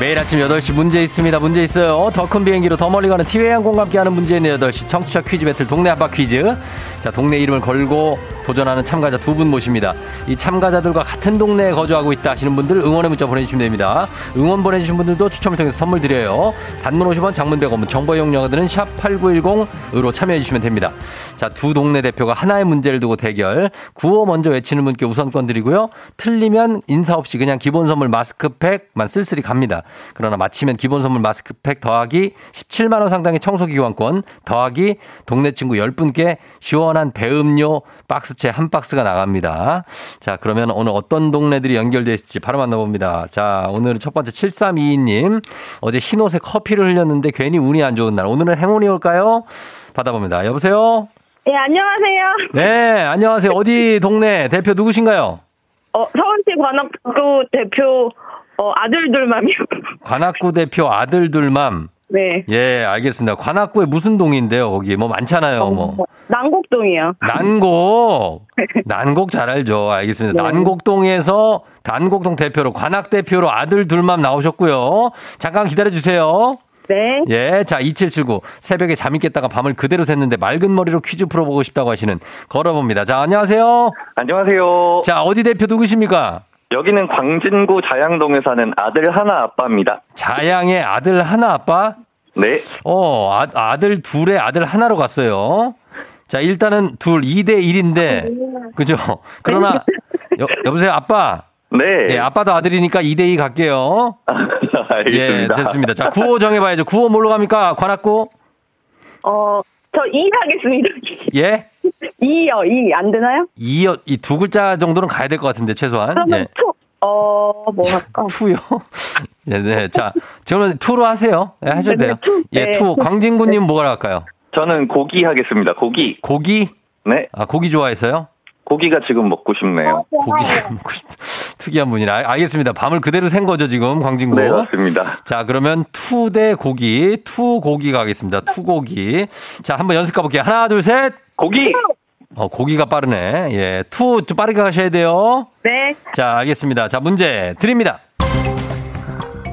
매일 아침 8시 문제 있습니다. 문제 있어요. 더큰 비행기로 더 멀리 가는 티웨이 항공과 함께하는 문제 있는 8시 청취자 퀴즈 배틀 동네 한바 퀴즈. 자, 동네 이름을 걸고 도전하는 참가자 두 분 모십니다. 이 참가자들과 같은 동네에 거주하고 있다 하시는 분들 응원의 문자 보내주시면 됩니다. 응원 보내주신 분들도 추첨을 통해서 선물 드려요. 단문 50원, 장문 100원, 정보 이용료들은 샵 8910으로 참여해 주시면 됩니다. 자, 두 동네 대표가 하나의 문제를 두고 대결. 구호 먼저 외치는 분께 우선권 드리고요. 틀리면 인사 없이 그냥 기본 선물 마스크팩만 쓸쓸히 갑니다. 그러나 마치면 기본 선물 마스크팩 더하기 17만 원 상당의 청소기 교환권 더하기 동네 친구 10분께 시원한 배음료 박스채 한 박스가 나갑니다. 자, 그러면 오늘 어떤 동네들이 연결되어 있을지 바로 만나봅니다. 자, 오늘은 첫 번째 7322님. 어제 흰 옷에 커피를 흘렸는데 괜히 운이 안 좋은 날. 오늘은 행운이 올까요? 받아봅니다. 여보세요? 네, 안녕하세요. 네, 안녕하세요. 어디 동네 대표 누구신가요? 어, 서울시 관악구 대표 어, 아들 둘맘이요. 관악구 대표 아들 둘맘. 네. 예, 알겠습니다. 관악구에 무슨 동인데요, 거기? 뭐 많잖아요, 뭐. 난곡동이요. 난곡. 난곡 잘 알죠. 알겠습니다. 네. 난곡동에서 난곡동 대표로 관악 대표로 아들 둘만 나오셨고요. 잠깐 기다려 주세요. 네. 예, 자, 2779. 새벽에 잠이 깼다가 밤을 그대로 샜는데 맑은 머리로 퀴즈 풀어보고 싶다고 하시는 걸어봅니다. 자, 안녕하세요. 안녕하세요. 자, 어디 대표 누구십니까? 여기는 광진구 자양동에 사는 아들 하나 아빠입니다. 자양의 아들 하나 아빠? 네. 어, 아, 아들 둘에 아들 하나로 갔어요. 자, 일단은 둘, 2대 1인데, 그죠? 그러나, 여, 여보세요, 아빠? 네. 예, 아빠도 아들이니까 2대 2 갈게요. 알겠습니다. 예, 됐습니다. 자, 구호 정해봐야죠. 구호 뭘로 갑니까? 관악구? 어, 저이 하겠습니다. 예? 이요, 이. 안 되나요? 이, 이두 글자 정도는 가야 될 것 같은데, 최소한. 그러면 예. two, 어, 뭐 할까? two요? 네, 네. 자, 저는 two로 하세요. 네, 하셔도 네, 돼요. 네, two. 예, 네. two. 광진구님 뭐가 할까요? 저는 고기 하겠습니다. 고기. 고기? 네. 아, 고기 좋아해서요? 고기가 지금 먹고 싶네요. 고기 먹고 싶다. 특이한 분이라. 알- 알겠습니다. 밤을 그대로 샌 거죠, 지금, 광진구. 네, 맞습니다. 자, 그러면 two 대 고기, two 고기 가겠습니다. two 고기. 자, 한번 연습 가볼게요. 하나, 둘, 셋. 고기! 어, 고기가 빠르네. 예, two, 좀 빠르게 가셔야 돼요. 네. 자, 알겠습니다. 자, 문제 드립니다.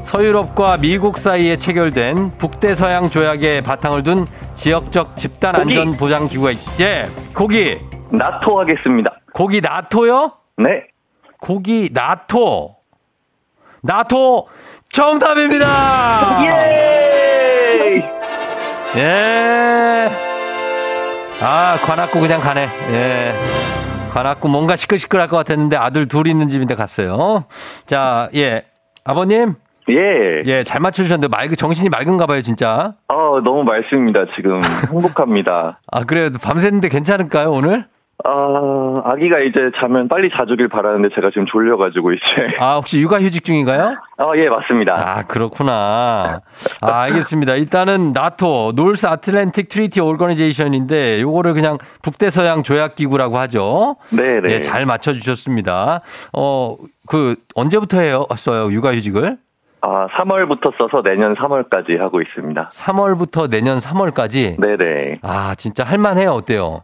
서유럽과 미국 사이에 체결된 북대서양 조약의 바탕을 둔 지역적 집단. 안전 보장 기구가 있- 예, 고기. 나토 하겠습니다. 고기 나토요? 네. 고기 나토. 나토 정답입니다. 예! 예. 아, 관악구 그냥 가네. 예. 관악구 뭔가 시끌시끌할 것 같았는데 아들 둘 있는 집인데 갔어요. 자, 예. 아버님. 예. 예, 잘 맞춰주셨는데 맑, 정신이 맑은가 봐요, 진짜. 어, 너무 맑습니다. 지금 행복합니다. 아, 그래요. 밤샜는데 괜찮을까요, 오늘? 아, 아기가 이제 자면 빨리 자주길 바라는데 제가 지금 졸려가지고 이제. 아, 혹시 육아휴직 중인가요? 아, 예, 맞습니다. 아, 그렇구나. 아, 알겠습니다. 일단은 나토, North Atlantic Treaty Organization인데 요거를 그냥 북대서양 조약기구라고 하죠. 네 네. 예, 잘 맞춰주셨습니다. 어, 그, 언제부터 해요? 써요, 육아휴직을? 아, 3월부터 써서 내년 3월까지 하고 있습니다. 3월부터 내년 3월까지? 네네. 아, 진짜 할만해요. 어때요?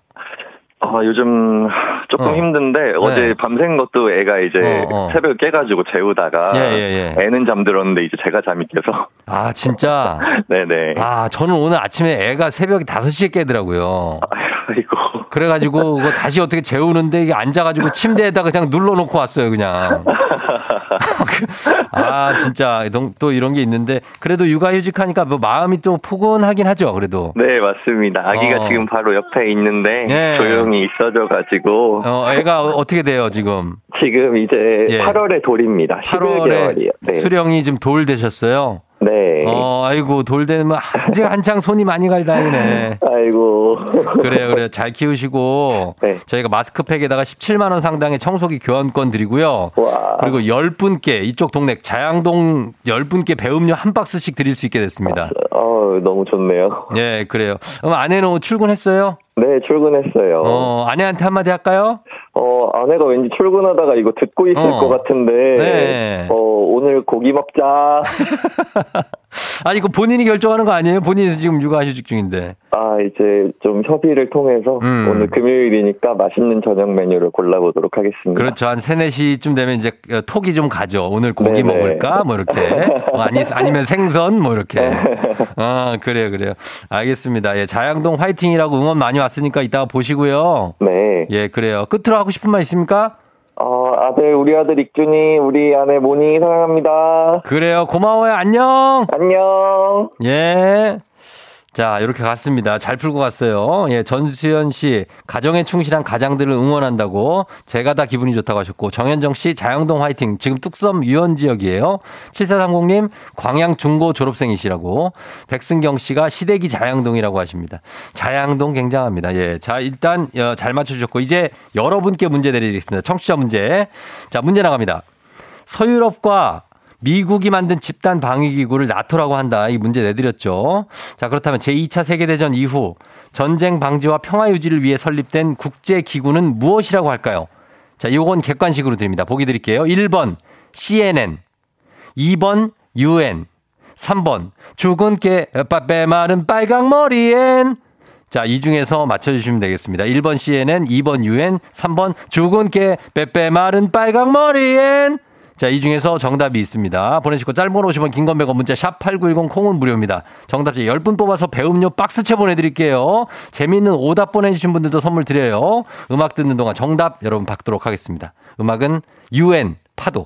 아, 요즘 조금 어. 힘든데 어제 네. 밤샌 것도 애가 이제 어, 어. 새벽 깨가지고 재우다가 예, 예, 예. 애는 잠들었는데 이제 제가 잠이 깨서 아, 진짜? 네네. 아, 저는 오늘 아침에 애가 새벽에 5시에 깨더라고요. 아이고. 그래가지고 그거 다시 어떻게 재우는데 이게 앉아가지고 침대에다가 그냥 눌러놓고 왔어요 그냥. 아 진짜 또 이런 게 있는데 그래도 육아휴직하니까 뭐 마음이 좀 포근하긴 하죠 그래도. 네 맞습니다. 아기가 어. 지금 바로 옆에 있는데 예. 조용히 있어져가지고 어 애가 어떻게 돼요 지금? 지금 이제 예. 8월에 돌입니다. 8월에 11개월이요. 네. 수령이 좀돌 되셨어요. 네. 어, 아이고, 돌 되면 아직 한창 손이 많이 갈 다행이네. 아이고. 그래요, 그래요. 잘 키우시고. 네. 저희가 마스크팩에다가 17만원 상당의 청소기 교환권 드리고요. 와. 그리고 10분께, 이쪽 동네 자양동 10분께 배음료 한 박스씩 드릴 수 있게 됐습니다. 어, 너무 좋네요. 예, 그래요. 그럼 아내는 출근했어요? 네, 출근했어요. 어, 아내한테 한마디 할까요? 어, 아내가 왠지 출근하다가 이거 듣고 있을 어. 것 같은데, 네. 어, 오늘 고기 먹자. 아니, 이거 본인이 결정하는 거 아니에요? 본인이 지금 육아 휴직 중인데. 아, 이제 좀 협의를 통해서 음. 오늘 금요일이니까 맛있는 저녁 메뉴를 골라보도록 하겠습니다. 그렇죠. 한 3, 4시쯤 되면 이제 어, 톡이 좀 가죠. 오늘 고기 네네. 먹을까? 뭐 이렇게. 어, 아니, 아니면 생선? 뭐 이렇게. 아, 그래요, 그래요. 알겠습니다. 예, 자양동 화이팅이라고 응원 많이 왔으니까 이따가 보시고요. 네. 예, 그래요. 끝으로 하고 싶은 말 있습니까? 어, 아들, 우리 아들 익준이, 우리 아내 모니 사랑합니다. 그래요. 고마워요. 안녕. 안녕. 예. 자, 이렇게 갔습니다. 잘 풀고 갔어요. 예, 전수연 씨, 가정에 충실한 가장들을 응원한다고 제가 다 기분이 좋다고 하셨고, 정현정 씨, 자영동 화이팅. 지금 뚝섬 유원 지역이에요. 7430님, 광양 중고 졸업생이시라고. 백승경 씨가 시대기 자양동이라고 하십니다. 자양동 굉장합니다. 예. 자, 일단, 어, 잘 맞춰주셨고, 이제 여러분께 문제 내드리겠습니다. 청취자 문제. 자, 문제 나갑니다. 서유럽과 미국이 만든 집단 방위기구를 나토라고 한다. 이 문제 내드렸죠. 자, 그렇다면 제2차 세계대전 이후 전쟁 방지와 평화 유지를 위해 설립된 국제기구는 무엇이라고 할까요? 자, 이건 객관식으로 드립니다. 보기 드릴게요. 1번 CNN, 2번 UN, 3번 죽은 개, 빠빼 마른 빨강머리엔 자, 이 중에서 맞춰주시면 되겠습니다. 1번 CNN, 2번 UN, 3번 죽은 개, 빼빼 마른 빨강머리엔 자, 이 중에서 정답이 있습니다. 보내시고 짧은 50원, 긴건 100원, 문자 샵 8910 콩은 무료입니다. 정답자 10분 뽑아서 배음료 박스채 보내드릴게요. 재미있는 오답 보내주신 분들도 선물 드려요. 음악 듣는 동안 정답 여러분 받도록 하겠습니다. 음악은 UN 파도.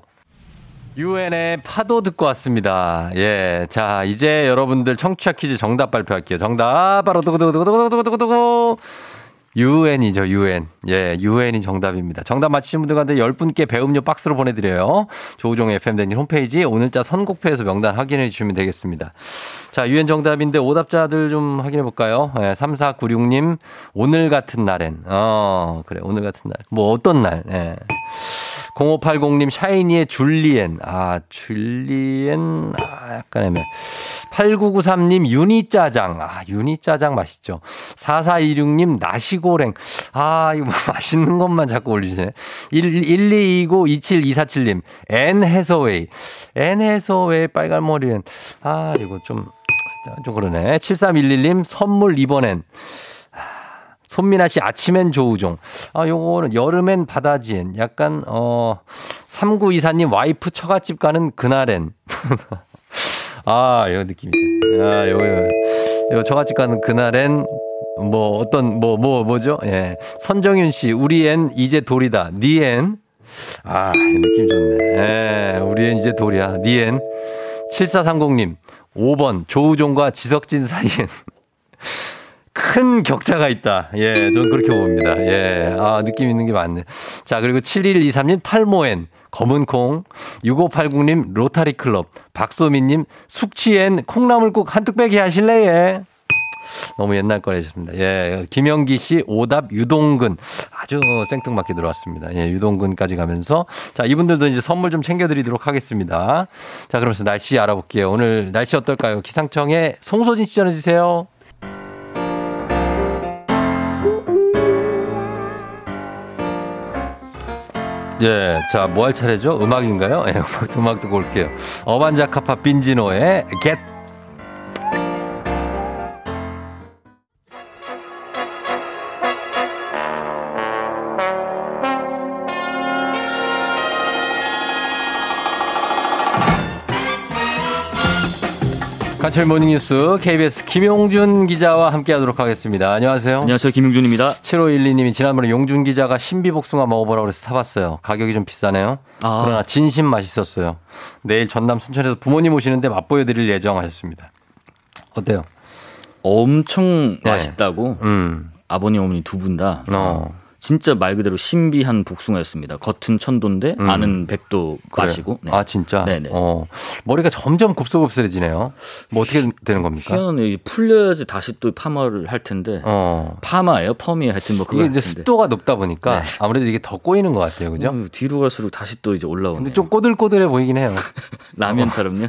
유엔의 파도 듣고 왔습니다. 예. 자, 이제 여러분들 청취자 퀴즈 정답 발표할게요. 정답 바로 두구두구두구두구두구두구. 유 엔이죠, 유엔. 예, 유엔이 정답입니다. 정답 맞히신 분들 가운데 10분께 배음료 박스로 보내드려요. 조우종의 FM댕진 홈페이지 오늘자 선곡표에서 명단 확인해 주시면 되겠습니다. 자, 유엔 정답인데 오답자들 좀 확인해 볼까요? 예, 3496님, 오늘 같은 날엔. 어, 그래, 오늘 같은 날. 뭐 어떤 날, 예. 0580님 샤이니의 줄리엔. 아, 줄리엔. 아, 약간 애매. 8993님 유니짜장. 아, 유니짜장 맛있죠. 4426님 나시고랭. 아, 이거 뭐 맛있는 것만 자꾸 올리시네. 1229 27247님 앤 해서웨이. 앤 해서웨이 빨간머리 앤. 아, 이거 좀, 좀 그러네. 7311님 선물 이번엔. 손민아 씨 아침엔 조우종. 아, 요거는 여름엔 바다지엔. 약간, 어, 3924님 와이프 처갓집 가는 그날엔. 아, 요 느낌이다. 아, 요, 요. 요 처갓집 가는 그날엔 뭐 어떤, 뭐, 뭐, 뭐 죠? 예. 선정윤 씨, 우리 앤 이제 돌이다. 니 앤. 아, 느낌 좋네. 예, 우리 앤 이제 돌이야. 니 앤. 7430님, 5번 조우종과 지석진 사이엔. 큰 격차가 있다. 예, 저는 그렇게 봅니다. 예, 아, 느낌 있는 게 많네. 자, 그리고 7123님 탈모엔, 검은콩, 6580님 로타리 클럽, 박소민님 숙취엔 콩나물국 한 뚝배기 하실래? 예. 너무 옛날 거래셨습니다. 예, 김영기 씨 오답 유동근 아주 생뚱맞게 들어왔습니다. 예, 유동근까지 가면서 자 이분들도 이제 선물 좀 챙겨드리도록 하겠습니다. 자 그러면서 날씨 알아볼게요. 오늘 날씨 어떨까요? 기상청에 송소진 씨 전해주세요. 예, 자, 뭐 할 차례죠? 음악인가요? 예, 음악, 음악 듣고 올게요. 어반자카파 빈지노의 Get. 간철 모닝뉴스 KBS 김용준 기자와 함께 하도록 하겠습니다. 안녕하세요. 안녕하세요. 김용준입니다. 7512님이 지난번에 용준 기자가 신비복숭아 먹어보라고 그래서 사봤어요. 가격이 좀 비싸네요. 아. 그러나 진심 맛있었어요. 내일 전남 순천에서 부모님 오시는데 맛보여드릴 예정하셨습니다. 어때요? 엄청 네. 맛있다고 음. 아버님 어머니 두 분 다 어. 진짜 말 그대로 신비한 복숭아였습니다. 겉은 천도인데 음. 안은 백도 그래요? 마시고. 네. 아 진짜. 네네. 어 머리가 점점 곱슬곱슬해지네요. 뭐 어떻게 되는 겁니까? 이게 풀려야지 다시 또 파마를 할 텐데. 어. 파마예요? 펌이에요? 하여튼 뭐 그거 이게 이제. 습도가 높다 보니까 네. 아무래도 이게 더 꼬이는 것 같아요, 그죠? 어, 뒤로 갈수록 다시 또 이제 올라오네. 근데 좀 꼬들꼬들해 보이긴 해요. 라면처럼요.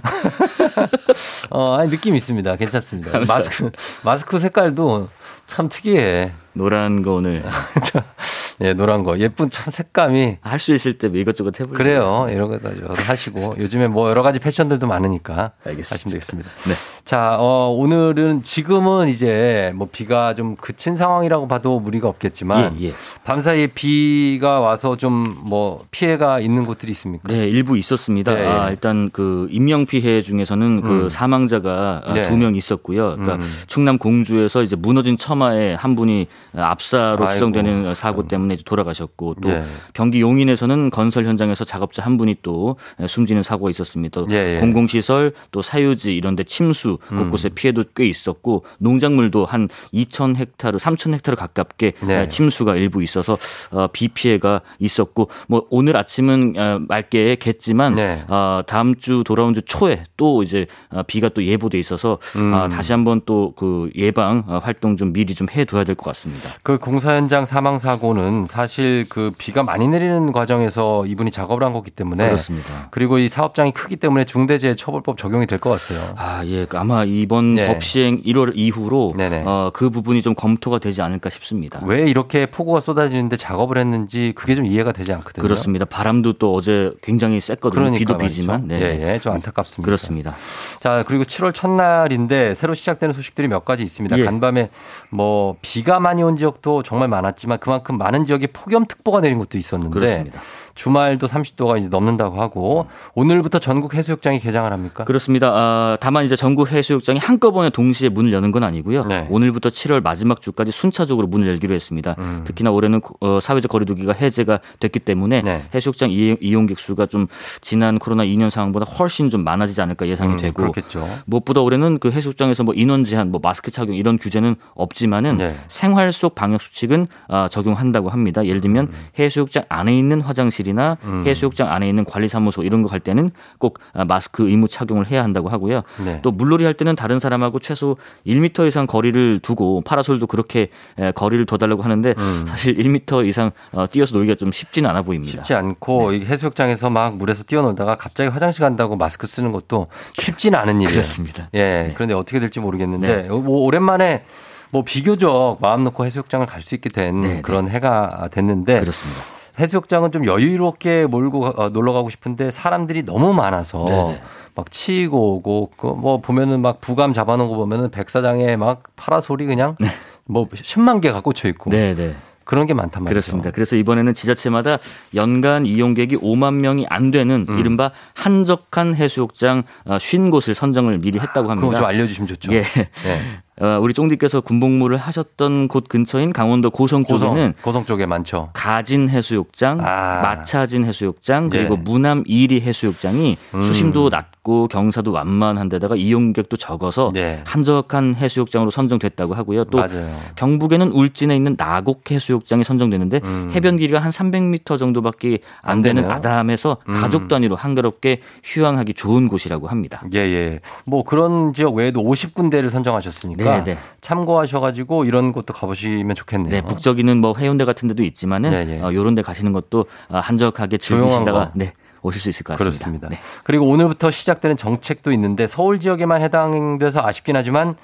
어, 아니, 느낌 있습니다. 괜찮습니다. 마스크 마스크 색깔도 참 특이해. 노란 거 오늘 예, 노란 거. 예쁜 참 색감이. 할 수 있을 때뭐 이것저것 해보려고. 그래요. 이런 거도 하시고. 요즘에 뭐 여러 가지 패션들도 많으니까. 알겠습니다. 하시면 되겠습니다. 네. 자, 어, 오늘은 지금은 이제 뭐 비가 좀 그친 상황이라고 봐도 무리가 없겠지만. 예, 예. 밤사이에 비가 와서 좀 뭐 피해가 있는 곳들이 있습니까? 네, 일부 있었습니다. 네. 아, 일단 그 인명 피해 중에서는 그 음. 사망자가 아, 네. 두명 있었고요. 그러니까 음. 충남 공주에서 이제 무너진 처마에 한 분이 압사로. 추정되는 사고 때문에 이제 돌아가셨고 또 예. 경기 용인에서는 건설 현장에서 작업자 한 분이 또 숨지는 사고가 있었습니다. 또 예, 예. 공공시설 또 사유지 이런 데 침수 음. 곳곳에 피해도 꽤 있었고 농작물도 한 2천 헥타르, 3천 헥타르 가깝게 네. 침수가 일부 있어서 어, 비 피해가 있었고 뭐 오늘 아침은 어, 맑게겠지만 네. 어, 다음 주 돌아온 주 초에 또 이제 어, 비가 또 예보돼 있어서 음. 어, 다시 한번 또 그 예방 어, 활동 좀 미리 좀 해둬야 될 것 같습니다. 그 공사 현장 사망 사고는 사실 그 비가 많이 내리는 과정에서 이분이 작업을 한 거기 때문에 그렇습니다. 그리고 이 사업장이 크기 때문에 중대재해처벌법 적용이 될 것 같아요. 아, 예. 아마 이번 네. 법 시행 1월 이후로. 어, 그 부분이 좀 검토가 되지 않을까 싶습니다. 왜 이렇게 폭우가 쏟아지는데 작업을 했는지 그게 좀 이해가 되지 않거든요. 그렇습니다. 바람도 또 어제 굉장히 셌거든요. 그러니까 비도 말이죠. 비지만. 네. 예, 예, 좀 안타깝습니다. 그렇습니다. 자, 그리고 7월 첫날인데 새로 시작되는 소식들이 몇 가지 있습니다. 예. 간밤에 뭐 비가 많이 온 지역도 정말 많았지만 그만큼 많은 지역에 폭염특보가 내린 곳도 있었는데 그렇습니다. 주말도 30도가 이제 넘는다고 하고 오늘부터 전국 해수욕장이 개장을 합니까? 그렇습니다. 아, 다만 이제 전국 해수욕장이 한꺼번에 동시에 문을 여는 건 아니고요. 네. 오늘부터 7월 마지막 주까지 순차적으로 문을 열기로 했습니다. 음. 특히나 올해는 어, 사회적 거리두기가 해제가 됐기 때문에 네. 해수욕장 이- 이용객 수가 좀 지난 코로나 2년 상황보다 훨씬 좀 많아지지 않을까 예상이 음, 되고 그렇겠죠. 무엇보다 올해는 그 해수욕장에서 뭐 인원 제한, 뭐 마스크 착용 이런 규제는 없지만은 네. 생활 속 방역 수칙은 아, 적용한다고 합니다. 예를 들면 해수욕장 안에 있는 화장실 이나 음. 해수욕장 안에 있는 관리사무소 이런 거 갈 때는 꼭 아, 마스크 의무 착용을 해야 한다고 하고요. 네. 또 물놀이 할 때는 다른 사람하고 최소 1m 이상 거리를 두고 파라솔도 그렇게 에, 거리를 둬달라고 하는데 음. 사실 1m 이상 어, 뛰어서 놀기가 좀 쉽지는 않아 보입니다. 쉽지 않고 이 해수욕장에서 막 물에서 뛰어놀다가 갑자기 화장실 간다고 마스크 쓰는 것도 쉽지는 않은 일이에요. 그렇습니다. 예. 그런데 어떻게 될지 모르겠는데 뭐 오랜만에 뭐 비교적 마음 놓고 해수욕장을 갈 수 있게 된 네, 그런 해가 됐는데 그렇습니다. 해수욕장은 좀 여유롭게 몰고 어, 놀러 가고 싶은데 사람들이 너무 많아서 네네. 막 치이고 오고 그뭐 보면은 막 부감 잡아놓은 거 보면은 백사장에 막 파라솔이 그냥 뭐 10만 개가 꽂혀 있고 네, 네. 그런 게 많단 말이죠. 그렇습니다. 그래서 이번에는 지자체마다 연간 이용객이 5만 명이 안 되는 음. 이른바 한적한 해수욕장 어, 50곳을 선정을 미리 했다고 합니다. 그거 좀 알려주시면 좋죠. 예. 네. 어, 우리 쫑디께서 군복무를 하셨던 곳 근처인 강원도 고성 쪽에는 고성, 쪽에 많죠. 가진 해수욕장, 아. 마차진 해수욕장, 그리고 예. 무남 이리 해수욕장이 음. 수심도 낮 고 경사도 완만한 데다가 이용객도 적어서 네. 한적한 해수욕장으로 선정됐다고 하고요. 또 맞아요. 경북에는 울진에 있는 나곡 해수욕장이 선정됐는데 음. 해변 길이가 한 300m 정도밖에 안, 안 되는 되네요. 아담해서 음. 가족 단위로 한가롭게 휴양하기 좋은 곳이라고 합니다. 예, 예. 뭐 그런 지역 외에도 50군데를 선정하셨으니까 네, 네. 참고하셔가지고 이런 곳도 가보시면 좋겠네요. 네, 북적이는 뭐 해운대 같은 데도 있지만은 네, 네. 어, 요런 데 가시는 것도 어, 한적하게 즐기시다가 거. 네, 오실 수 있을 것 같습니다. 그렇습니다. 네. 그리고 오늘부터 시작되는 정책도 있는데 서울 지역에만 해당돼서 아쉽긴 하지만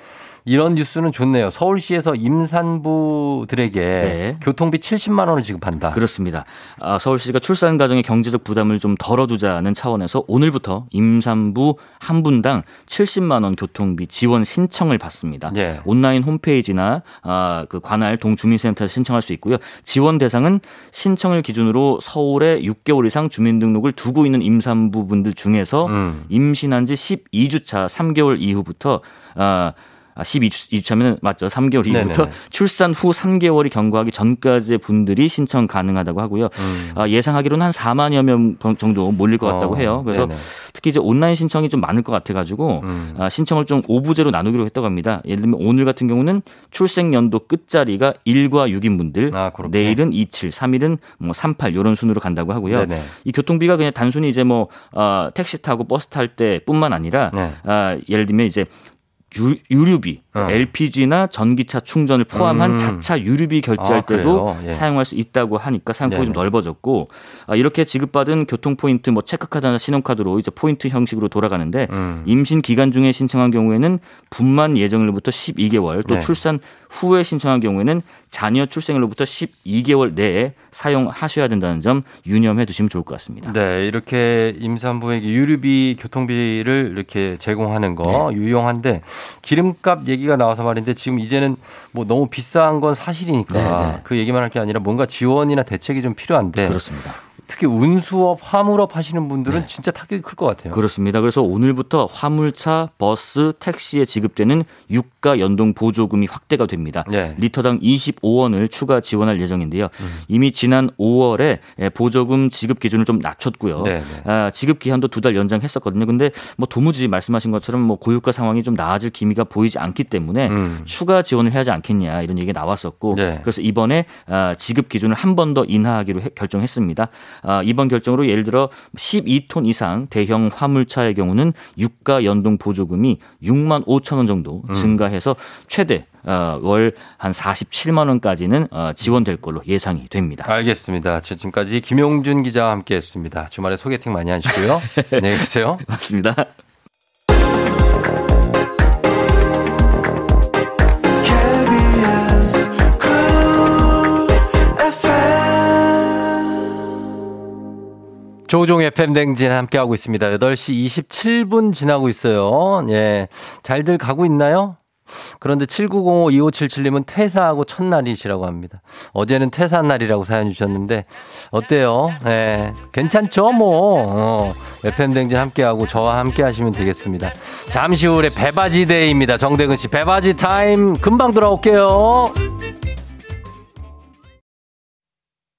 이런 뉴스는 좋네요. 서울시에서 임산부들에게 네. 교통비 70만 원을 지급한다. 그렇습니다. 아, 서울시가 출산 가정의 경제적 부담을 좀 덜어주자는 차원에서 오늘부터 임산부 한 분당 70만 원 교통비 지원 신청을 받습니다. 예. 온라인 홈페이지나 아, 그 관할 동주민센터에서 신청할 수 있고요. 지원 대상은 신청을 기준으로 서울에 6개월 이상 주민등록을 두고 있는 임산부분들 중에서 음. 임신한 지 12주차 3개월 이후부터 아, 아, 12주차면 맞죠. 3개월 이후부터 네네네. 출산 후 3개월이 경과하기 전까지의 분들이 신청 가능하다고 하고요. 아, 예상하기로는 한 4만여 명 정도 몰릴 것 같다고 음. 어, 해요. 그래서 네네. 특히 이제 온라인 신청이 좀 많을 것 같아 가지고 음. 아, 신청을 좀 오부제로 나누기로 했다고 합니다. 예를 들면 오늘 같은 경우는 출생 연도 끝자리가 1과 6인 분들, 아. 내일은 27, 3일은 뭐 38 이런 순으로 간다고 하고요. 네네. 이 교통비가 그냥 단순히 이제 뭐 어, 택시 타고 버스 탈 때뿐만 아니라 네. 아, 예를 들면 이제 유, 유류비, 어. LPG나 전기차 충전을 포함한 음. 자차 유류비 결제할 아, 때도? 예. 사용할 수 있다고 하니까 사용폭이 좀. 넓어졌고 아, 이렇게 지급받은 교통 포인트 뭐 체크카드나 신용카드로 이제 포인트 형식으로 돌아가는데 음. 임신 기간 중에 신청한 경우에는 분만 예정일로부터 12개월 또 네. 출산 후에 신청한 경우에는 자녀 출생일로부터 12개월 내에 사용하셔야 된다는 점 유념해 두시면 좋을 것 같습니다. 네, 이렇게 임산부에게 유류비, 교통비를 이렇게 제공하는 거 네. 유용한데 기름값 얘기가 나와서 말인데 지금 이제는 뭐 너무 비싼 건 사실이니까 네, 네. 그 얘기만 할 게 아니라 뭔가 지원이나 대책이 좀 필요한데 그렇습니다. 특히 운수업, 화물업 하시는 분들은 진짜 타격이 클 것 같아요. 그렇습니다. 그래서 오늘부터 화물차, 버스, 택시에 지급되는 유가 연동 보조금이 확대가 됩니다. 네. 리터당 25원을 추가 지원할 예정인데요. 이미 지난 5월에 보조금 지급 기준을 좀 낮췄고요. 네, 네. 아, 지급 기한도 두 달 연장했었거든요. 근데 뭐 도무지 말씀하신 것처럼 뭐 고유가 상황이 좀 나아질 기미가 보이지 않기 때문에 음. 추가 지원을 해야 하지 않겠냐 이런 얘기가 나왔었고 네. 그래서 이번에 아, 지급 기준을 한 번 더 인하하기로 해- 결정했습니다. 아, 이번 결정으로 예를 들어 12톤 이상 대형 화물차의 경우는 유가 연동 보조금이 6만 5천 원 정도 음. 증가해서 최대 어, 월 한 47만 원까지는 어, 지원될 걸로 예상이 됩니다. 알겠습니다. 저 지금까지 김용준 기자와 함께 했습니다. 주말에 소개팅 많이 하시고요. 안녕히 계세요. 맞습니다. 조우종 FM 대행진 함께하고 있습니다. 8시 27분 지나고 있어요. 예. 잘들 가고 있나요? 그런데 7905-2577님은 퇴사하고 첫날이시라고 합니다. 어제는 퇴사 날이라고 사연 주셨는데, 어때요? 예. 괜찮죠? 뭐. 어. FM 대행진 함께하고 저와 함께 하시면 되겠습니다. 잠시 후에 배바지 day입니다. 정대근 씨, 배바지 타임 금방 돌아올게요.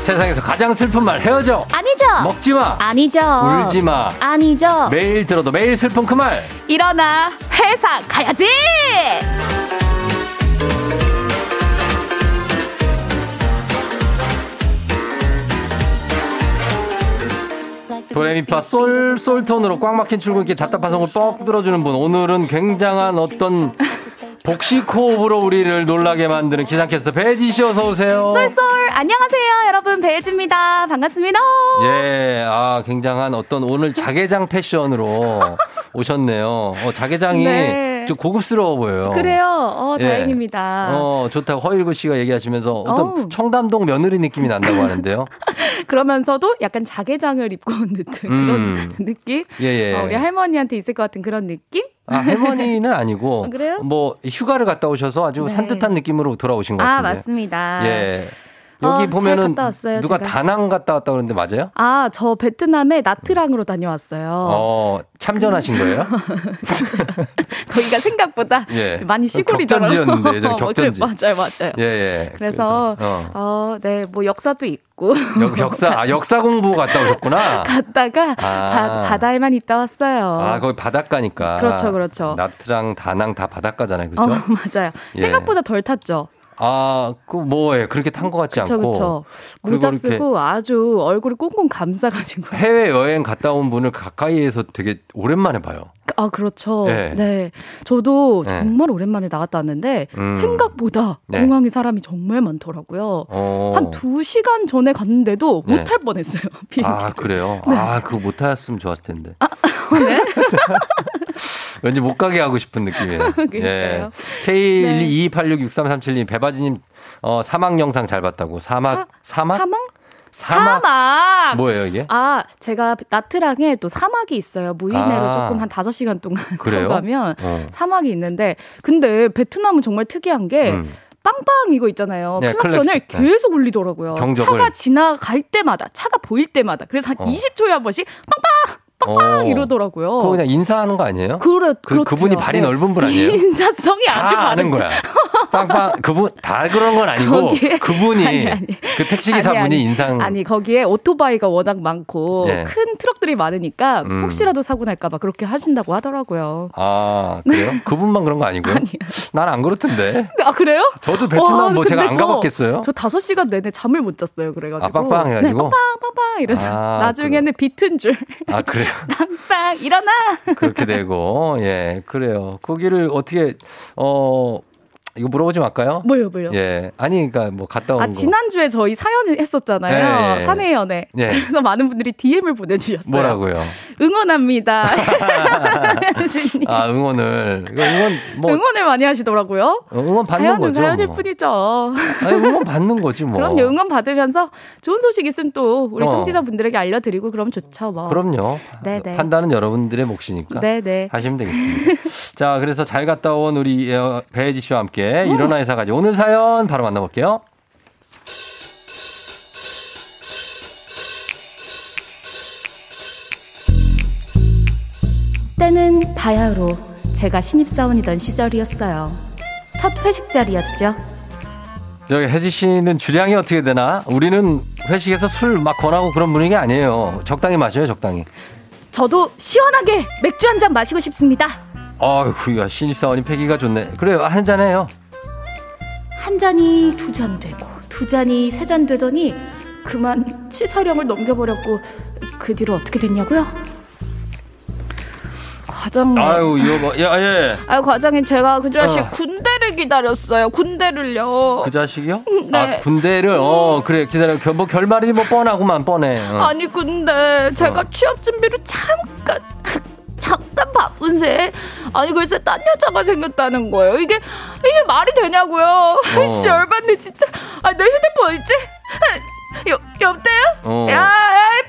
세상에서 가장 슬픈 말 헤어져. 아니죠. 먹지 마. 아니죠. 울지 마. 아니죠. 매일 들어도 매일 슬픈 그 말. 일어나 회사 가야지. 도레미파 솔 솔톤으로 꽉 막힌 출근길 답답한 속을 뻑 들어주는 분 오늘은 굉장한 어떤 복식 호흡으로 우리를 놀라게 만드는 기상캐스터 배지 씨 어서 오세요. 쏠쏠 안녕하세요 여러분 배혜지입니다 반갑습니다. 예, 아 굉장한 어떤 오늘 자개장 패션으로 오셨네요. 어, 자개장이 네. 좀 고급스러워 보여요. 그래요. 어 예. 다행입니다. 어 좋다고 허일구 씨가 얘기하시면서 어떤 어우. 청담동 며느리 느낌이 난다고 하는데요. 그러면서도 약간 자개장을 입고 온 듯한 음. 그런 느낌. 예, 예. 어, 우리 할머니한테 있을 것 같은 그런 느낌? 아, 할머니는 아니고 아, 그래요? 뭐 휴가를 갔다 오셔서 아주 네. 산뜻한 느낌으로 돌아오신 것아 같은데. 맞습니다. 예. 여기 어, 잘 보면은 왔어요, 누가 제가. 다낭 갔다 왔다 그러는데 맞아요? 아, 저 베트남에 나트랑으로 다녀왔어요. 어, 참전하신 거예요? 거기가 생각보다 예. 많이 시골이더라고요. 격전지였는데, 어, 격전지. 맞아요, 맞아요. 예, 예. 그래서, 어. 어, 네, 뭐 역사도 있고. 역, 역사, 아, 역사 공부 갔다 오셨구나. 갔다가 아. 바, 바다에만 있다 왔어요. 아, 거기 바닷가니까. 그렇죠, 그렇죠. 나트랑 다낭 다 바닷가잖아요. 그죠? 어, 맞아요. 예. 생각보다 덜 탔죠. 아, 그 뭐에 그렇게 탄 것 같지 그쵸, 않고. 그쵸. 그리고 모자 쓰고 아주 얼굴을 꽁꽁 감싸가지고. 해외 여행 갔다 온 분을 가까이에서 되게 오랜만에 봐요. 아, 그렇죠. 네. 네. 저도 네. 정말 오랜만에 나갔다 왔는데 음. 생각보다 네. 공항에 사람이 정말 많더라고요. 어. 한두 시간 전에 갔는데도 네. 못탈 뻔했어요. 비행기. 아, 그래요? 네. 아, 그거 못 타였으면 좋았을 텐데. 왠지 못 가게 하고 싶은 느낌이에요. 예. 그러니까요. K122866337님, 배바지님, 어, 사막 영상 잘 봤다고. 사막, 사 막? 사막? 사막? 사막! 뭐예요, 이게? 아, 제가 나트랑에 또 사막이 있어요. 무인회로 아. 조금 한 5시간 동안? 가면 어. 사막이 있는데 근데 베트남은 정말 특이한 게 음. 빵빵 이거 있잖아요. 네, 클락션을 클락션. 네. 계속 울리더라고요. 경적을. 차가 지나갈 때마다 차가 보일 때마다 그래서 한 어. 20초에 한 번씩 빵빵 빵빵 어. 이러더라고요. 그거 그냥 인사하는 거 아니에요? 그래, 그. 그분이 발이 네. 넓은 분 아니에요? 인사성이 아주 다 아는 많은 거야. 빵빵 그분 다 그런 건 아니고 거기에- 그분이 아니, 아니. 그 택시 기사분이 아니, 아니. 인상 아니 거기에 오토바이가 워낙 많고 네. 큰 트럭들이 많으니까 음. 혹시라도 사고 날까봐 그렇게 하신다고 하더라고요. 아 그래요? 그분만 그런 거 아니고요? 난 안 그렇던데. 아 그래요? 저도 베트남 와, 뭐 제가 안 저- 가봤겠어요? 저 다섯 시간 내내 잠을 못 잤어요. 그래가지고. 아, 빵빵 해가지고? 네, 빵빵 빵빵 이래서 아, 나중에는 비튼 줄 아 그래 요? 빵빵 일어나. 그렇게 되고 예 그래요. 거기를 어떻게 어 이거 물어보지 말까요? 뭐요 뭐요? 예 아니 그러니까 뭐 갔다 온 아 거. 지난주에 저희 사연 했었잖아요. 네. 사내 연애. 네. 그래서 많은 분들이 DM을 보내주셨어요. 뭐라고요? 응원합니다. 아 응원을 응원 뭐 응원을 많이 하시더라고요. 응원 받는 사연은 거죠. 사연일 뭐. 뿐이죠. 아니, 응원 받는 거지 뭐. 그럼요. 응원 받으면서 좋은 소식 있으면 또 우리 어. 청취자분들에게 알려드리고 그럼 좋죠. 뭐. 그럼요. 네네. 판단은 여러분들의 몫이니까. 네네. 하시면 되겠습니다. 자, 그래서 잘 갔다 온 우리 어, 배혜지 씨와 함께 일어나 회사까지 오늘 사연 바로 만나볼게요. 때는 바야흐로 제가 신입사원이던 시절이었어요. 첫 회식 자리였죠. 저기 혜지 씨는 주량이 어떻게 되나? 우리는 회식에서 술 막 권하고 그런 분위기 아니에요. 적당히 마셔요, 적당히. 저도 시원하게 맥주 한 잔 마시고 싶습니다. 아이고, 야, 신입사원이 패기가 좋네. 그래요, 한 잔 해요. 한 잔이 두 잔 되고 두 잔이 세 잔 되더니 그만 치사령을 넘겨버렸고 그 뒤로 어떻게 됐냐고요? 과장님. 아유, 이거 뭐, 야, 예. 아유 과장님 제가 그 자식 어. 군대를 기다렸어요. 군대를요. 그 자식이요? 네. 아, 군대를, 어, 그래, 기다려. 결- 뭐, 결말이 뭐 뻔하고만 뻔해. 어. 아니 근데 제가 취업 준비로 잠깐 잠깐 바쁜 새 아니 글쎄 딴 여자가 생겼다는 거예요. 이게 이게 말이 되냐고요. 씨 열받네 진짜. 아 내 휴대폰 있지? 여, 여보세요? 어. 야, 야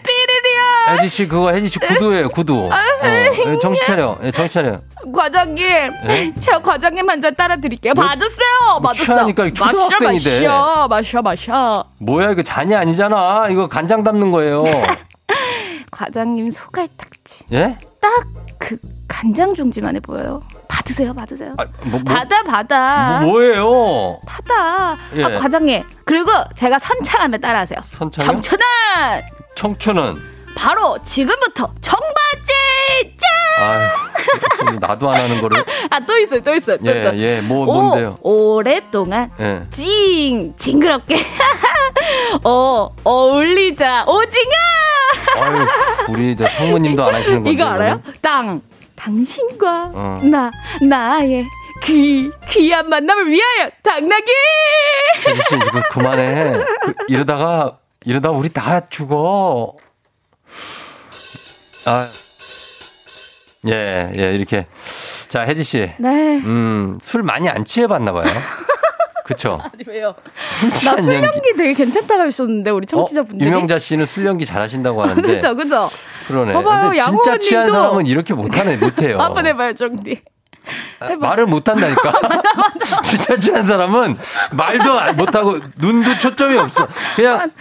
삐리리야. 혜지 씨, 그거 혜지 씨 구두예요, 구두. 어, 예, 정신 차려. 예, 정신 차려. 과장님, 예? 제가 과장님 한 잔 따라 드릴게요. 뭐, 받으세요, 뭐 받으세요. 취하니까 초등학생이 마셔, 돼. 마셔, 마셔, 마셔. 뭐야, 이거 잔이 아니잖아. 이거 간장 담는 거예요. 과장님 소갈딱지. 예? 딱 그 간장 종지만해 보여요. 받으세요, 받으세요. 뭐, 뭐, 받아, 받아. 뭐, 뭐예요? 받아. 예. 아, 과장님. 그리고 제가 선창하면 따라하세요. 선창요? 청춘은 청춘은? 바로 지금부터 청바지 짠! 아유, 나도 안 하는 거를. 아, 또 있어요, 또 있어요. 또, 예, 또. 예, 뭐, 오, 뭔데요? 오랫동안 예. 징 징그럽게 어 어울리자 오징어 아유, 우리 저 상무님도 안 하시는 건데. 이거 알아요? 이거는? 땅 당신과 어. 나 나의 귀 귀한 만남을 위하여 당나귀 혜지 씨, 이거 그만해. 그, 이러다가, 이러다가 우리 다 죽어. 아. 예, 예, 이렇게. 자, 혜지 씨. 네 음, 술 많이 안 취해봤나 봐요. 그쵸? 아니 왜요 술 나. 술연기 되게 괜찮다고 하셨는데 우리 청취자분들이 어? 유명자 씨는 술 연기 잘하신다고 하는데. 그죠 그죠 그러네. 봐봐요, 근데 진짜 취한. 사람은 이렇게 못하네, 못해요. 한번 해봐요 정디 아, 말을 못한다니까. 진짜 취한 사람은 말도 안- 못하고 눈도 초점이 없어. 그냥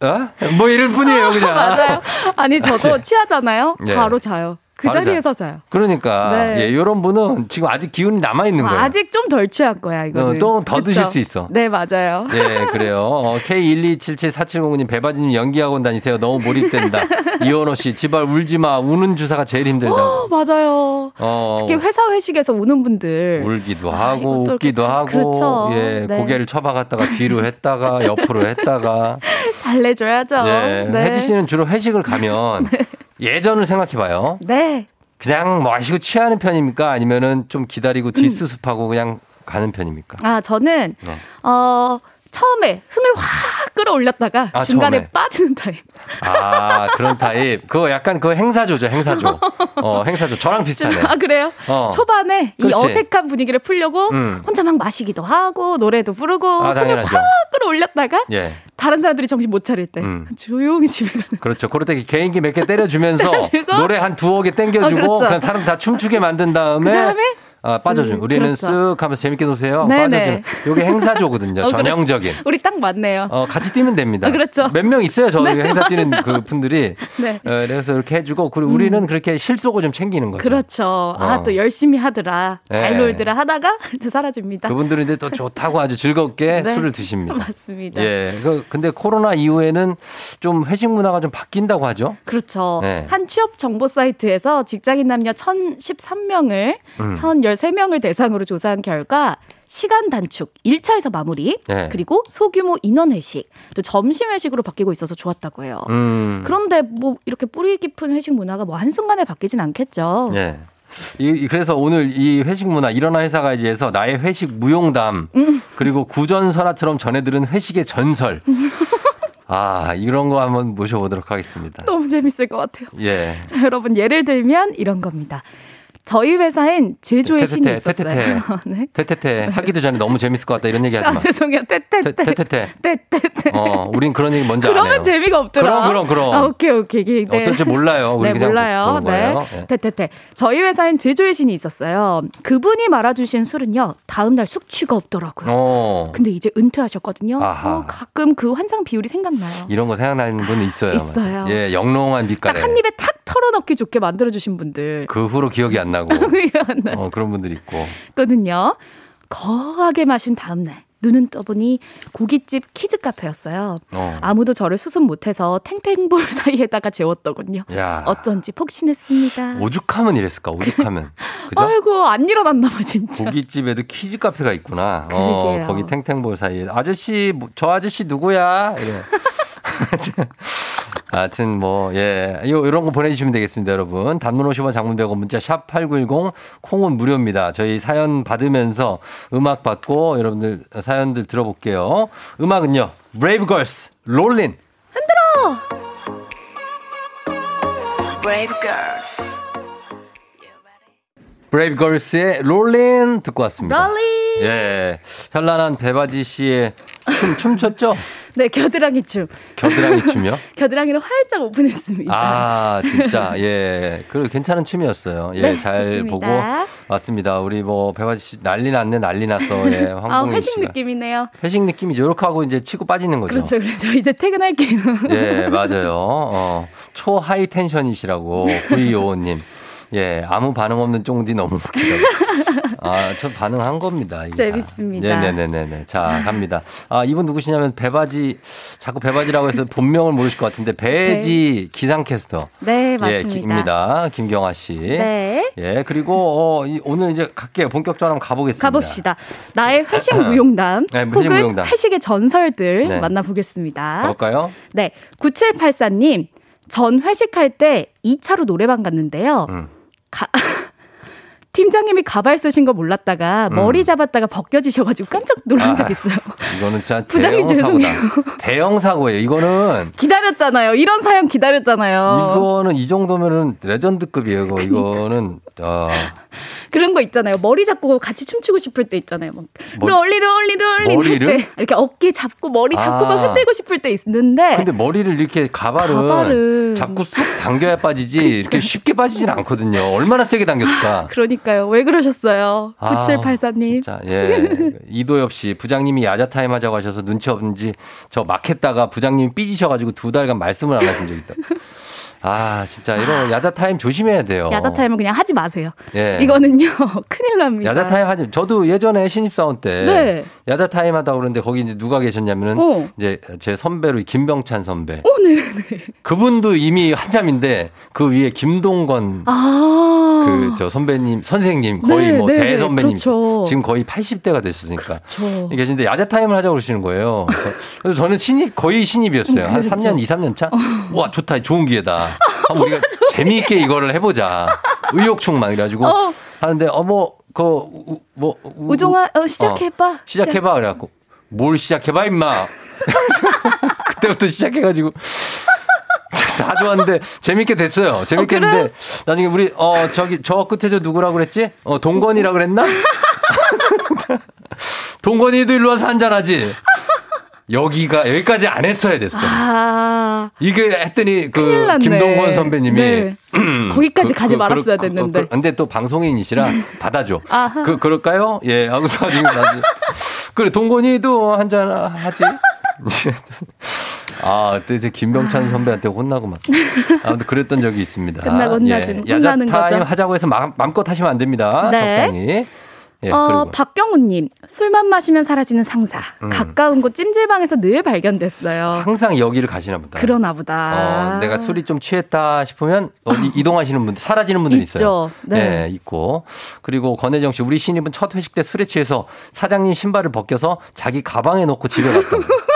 어? 뭐 이럴 뿐이에요, 그냥. 맞아요 아니 저도 취하잖아요 예. 바로 자요 그 자리에서 자요 그러니까 네. 예, 이런 분은 지금 아직 기운이 남아 있는 거예요. 아직 좀 덜 취한 거야 이거는 어, 또더? 드실 수 있어. 네 맞아요 예, 그래요. 어, K1277470님, 배바지님 연기학원 다니세요. 너무 몰입된다. 이원호 씨, 제발 울지 마. 우는 주사가 제일 힘들다. 어, 맞아요. 어, 특히 회사 회식에서 우는 분들. 울기도 하고, 이것도 웃기도 이렇게- 하고, 그렇죠. 예, 네. 고개를 쳐박았다가 뒤로 했다가, 옆으로 했다가. 달래줘야죠. 예, 네. 혜지 씨는 주로 회식을 가면 예전을 생각해 봐요. 네. 그냥 마시고 취하는 편입니까? 아니면은 좀 기다리고 뒷수습하고 그냥 가는 편입니까? 아, 저는, 네. 어, 처음에 흥을 확 끌어올렸다가 아, 중간에 처음에. 빠지는 타입. 아, 그런 타입. 그거 약간 그거 행사조죠, 행사조. 어, 행사조. 저랑 비슷하네. 아, 그래요? 어. 초반에 이 그렇지. 어색한 분위기를 풀려고 음. 혼자 막 마시기도 하고 노래도 부르고 아, 흥을. 확 끌어올렸다가 예. 다른 사람들이 정신 못 차릴 때 음. 조용히 집에 가는 그렇죠. 그럴 때 개인기 몇 개 때려주면서. 노래 한 두어 개 땡겨주고 어, 그렇죠. 그냥 사람 다 춤추게 만든 다음에 그다음에 아, 빠져준. 쓱, 우리는 그렇죠. 쓱 하면서 재밌게 노세요. 네네. 빠져주는. 요게 행사조거든요. 어. 전형적인. 우리 딱 맞네요. 어, 같이 뛰면 됩니다. 아, 그렇죠. 몇 명 있어요. 저 네, 행사 뛰는 그 분들이. 네. 어, 그래서 이렇게 해주고, 그리고 우리는 그렇게 실속을 좀 챙기는 거죠. 그렇죠. 아, 어. 또 열심히 하더라. 잘 네. 놀더라 하다가 이제 사라집니다. 그분들은 이제 또 좋다고 아주 즐겁게 네. 술을 드십니다. 맞습니다. 예. 그, 근데 코로나 이후에는 좀 회식 문화가 좀 바뀐다고 하죠. 그렇죠. 네. 한 취업 정보 사이트에서 직장인 남녀 1,013명을, 음. 1,013명을 대상으로 조사한 결과 시간 단축, 1차에서 마무리, 네. 그리고 소규모 인원 회식, 또 점심 회식으로 바뀌고 있어서 좋았다고 해요. 음. 그런데 뭐 이렇게 뿌리 깊은 회식 문화가 뭐 한순간에 바뀌진 않겠죠. 예. 이, 이- 그래서 오늘 이 회식 문화 일어나 회사 가이지에서 나의 회식 무용담 음. 그리고 구전설화처럼 전해들은 회식의 전설. 아 이런 거 한번 모셔보도록 하겠습니다. 너무 재밌을 것 같아요. 예. 자, 여러분 예를 들면 이런 겁니다. 저희 회사엔 제조의 신이 있었어요. 테테테. 네. 테테테 하기도 전에 너무 재밌을 것 같다 이런 얘기 하지 아, 마. 죄송해요. 테테테. 테테테. 테테테. 어, 우린 그런 얘기 뭔지 안 해요. 그러면 재미가 없더라. 그럼 그럼 그럼. 아, 오케이 오케이. 네. 어떨지 몰라요. 우리 네, 몰라요. 네. 예. 테테테. 저희 회사엔 제조의 신이 있었어요. 그분이 말아주신 술은요. 다음 날 숙취가 없더라고요. 어. 근데 이제 은퇴하셨거든요. 아하. 어, 가끔 그 환상 비율이 생각나요. 이런 거 생각나는 분 있어요. 있어요. 맞아. 예, 영롱한 빛깔에. 딱한 입에 탁 털어넣기 좋게 만들어주신 분들. 그 후로 기억이 안 나 고. 미안하죠. 어, 그런 분들이 있고. 또는요. 거하게 마신 다음 날 눈을 떠보니 고깃집 키즈 카페였어요. 어. 아무도 저를 수습 못해서 탱탱볼 사이에다가 재웠더군요. 야. 어쩐지 폭신했습니다. 오죽하면 이랬을까? 오죽하면. 그죠? 아이고 안 일어났나 봐 진짜. 고깃집에도 키즈 카페가 있구나. 어. 거기 탱탱볼 사이에 아저씨 뭐, 저 아저씨 누구야? 이래. 하여튼 뭐 예. 요 이런 거 보내 주시면 되겠습니다, 여러분. 단문 50원 장문 100원 문자 샵 8910 콩은 무료입니다. 저희 사연 받으면서 음악 받고 여러분들 사연들 들어볼게요. 음악은요. 브레이브걸스 롤린 흔들어. Brave girls. 브 레이브 걸스의 롤린 듣고 왔습니다. 롤린. 예. 현란한 배바지 씨의 춤 춤췄죠? 네 겨드랑이 춤. 겨드랑이 춤이요? 겨드랑이를 활짝 오픈했습니다. 아, 진짜. 예. 그 괜찮은 춤이었어요. 예, 네, 잘 좋습니다. 보고 왔습니다. 우리 뭐 배바지 씨 난리 났네, 난리 났어. 예. 아 황봉민 회식 씨가. 느낌이네요. 회식 느낌이죠. 이렇게 하고 이제 치고 빠지는 거죠. 그렇죠, 그렇죠. 이제 퇴근할게요. 예, 맞아요. 어, 초하이 텐션이시라고, 9255님. 예, 아무 반응 없는 쫑디 너무 웃기다고. 아, 저 반응한 겁니다. 이게 다. 재밌습니다. 네네네네. 자, 갑니다. 아, 이분 누구시냐면 배바지, 자꾸 배바지라고 해서 본명을 모르실 것 같은데, 배지 기상캐스터. 네 예, 맞습니다. 기- 입니다. 김경아 씨. 네. 예, 그리고, 어, 이- 오늘 이제 갈게요. 본격적으로 한번 가보겠습니다. 가봅시다. 나의 회식 무용담 네, 회식 무용담. 회식의 전설들 네. 만나보겠습니다. 가볼까요? 네, 9784님. 전 회식할 때 2차로 노래방 갔는데요. 음. 가- 팀장님이 가발 쓰신 거 몰랐다가 머리 잡았다가 벗겨지셔가지고 깜짝 놀란 음. 아. 적 있어요. 이거는 진짜 부장님 대형 사고다. 죄송해요. 대형 사고예요. 이거는 기다렸잖아요. 이런 사연 기다렸잖아요. 이거는 이 정도면은 레전드급이에요. 이거 이거는 어, 그런 거 있잖아요. 머리 잡고 같이 춤추고 싶을 때 있잖아요. 막 머- 롤리 롤리 롤리 머리를? 할때 이렇게 어깨 잡고 머리 잡고 아. 막 흔들고 싶을 때 있는데 근데 머리를 이렇게 가발은 가발은. 자꾸 쑥 당겨야 빠지지 이렇게 쉽게 빠지진 않거든요. 얼마나 세게 당겼을까? 그러니까 요. 왜 그러셨어요? 아, 9784님. 자, 예. 이도엽 씨, 부장님이 야자 타임 하자고 하셔서 눈치 없는지 저 막 했다가 부장님이 삐지셔가지고 두 달간 말씀을 안 하신 적 있다. 아, 진짜 이런 야자 타임 조심해야 돼요. 야자 타임은 그냥 하지 마세요. 예. 이거는요. 큰일 납니다. 야자 타임 하지. 저도 예전에 신입사원 때 네. 야자 타임 하다고 그러는데 거기 이제 누가 계셨냐면은 어. 이제 제 선배로 김병찬 선배. 어, 네, 네. 그분도 이미 한참인데 그 위에 김동건 아. 그저 선배님 선생님 거의 네, 뭐 네, 네. 대선배님 그렇죠. 지금 거의 80대가 됐으니까 저. 계신데 야자 타임을 하자고 그러시는 거예요. 그래서, 그래서 저는 신입 거의 신입이었어요. 한 그렇죠. 3년 2, 3년 차. 와 좋다 좋은 기회다. 한번 우리가 재미있게 이거를 해보자. 의욕충만 그래가지고 어. 하는데 어머 그뭐 우종아, 어, 시작해봐. 시작해봐 그래갖고 뭘 시작해봐 임마. 그때부터 시작해가지고 다 좋았는데 재밌게 됐어요. 재밌게 어, 그래? 했는데 나중에 우리 어 저기 저 끝에 저 누구라고 그랬지? 어 동건이라 그랬나? 동건이도 일로 와서 한잔하지. 여기가 여기까지 안 했어야 됐어. 아, 이게 했더니 그. 김동건 선배님이 네. 거기까지 가지 말았어야 됐는데. 그, 근데 또 방송인이시라 받아줘. 아하. 그 그럴까요? 예. 하고서 지금 나지. 그래 동건이도 한 잔 하지. 아, 그때 이제 김병찬 선배한테 혼나고 막. 아무튼 그랬던 적이 있습니다. 끝나고 혼나지- 예. 혼나는 야자 타임 거죠. 하자고 해서 마, 마음껏 하시면 안 됩니다. 네. 적당히. 예, 어, 박경우님, 술만 마시면 사라지는 상사. 음. 가까운 곳 찜질방에서 늘 발견됐어요. 항상 여기를 가시나 보다. 그러나 보다. 어, 내가 술이 좀 취했다 싶으면 어디 이동하시는 분들, 사라지는 분들. 있어요. 네. 있고. 그리고 권혜정 씨, 우리 신입은 첫 회식 때 술에 취해서 사장님 신발을 벗겨서 자기 가방에 넣고 집에 갔다고.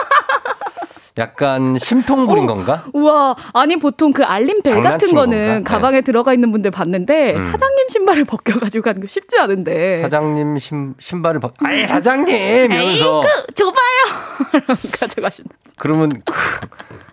약간 심통 부린 건가? 우와, 아니 보통 그 알림벨 같은 거는 건가? 네. 가방에 들어가 있는 분들 봤는데 음. 사장님 신발을 벗겨가지고 가는 거 쉽지 않은데. 사장님 신, 신발을 벗, 아이, 사장님! 이러면서. 에이그, 줘봐요! 가져가신다. 그러면 그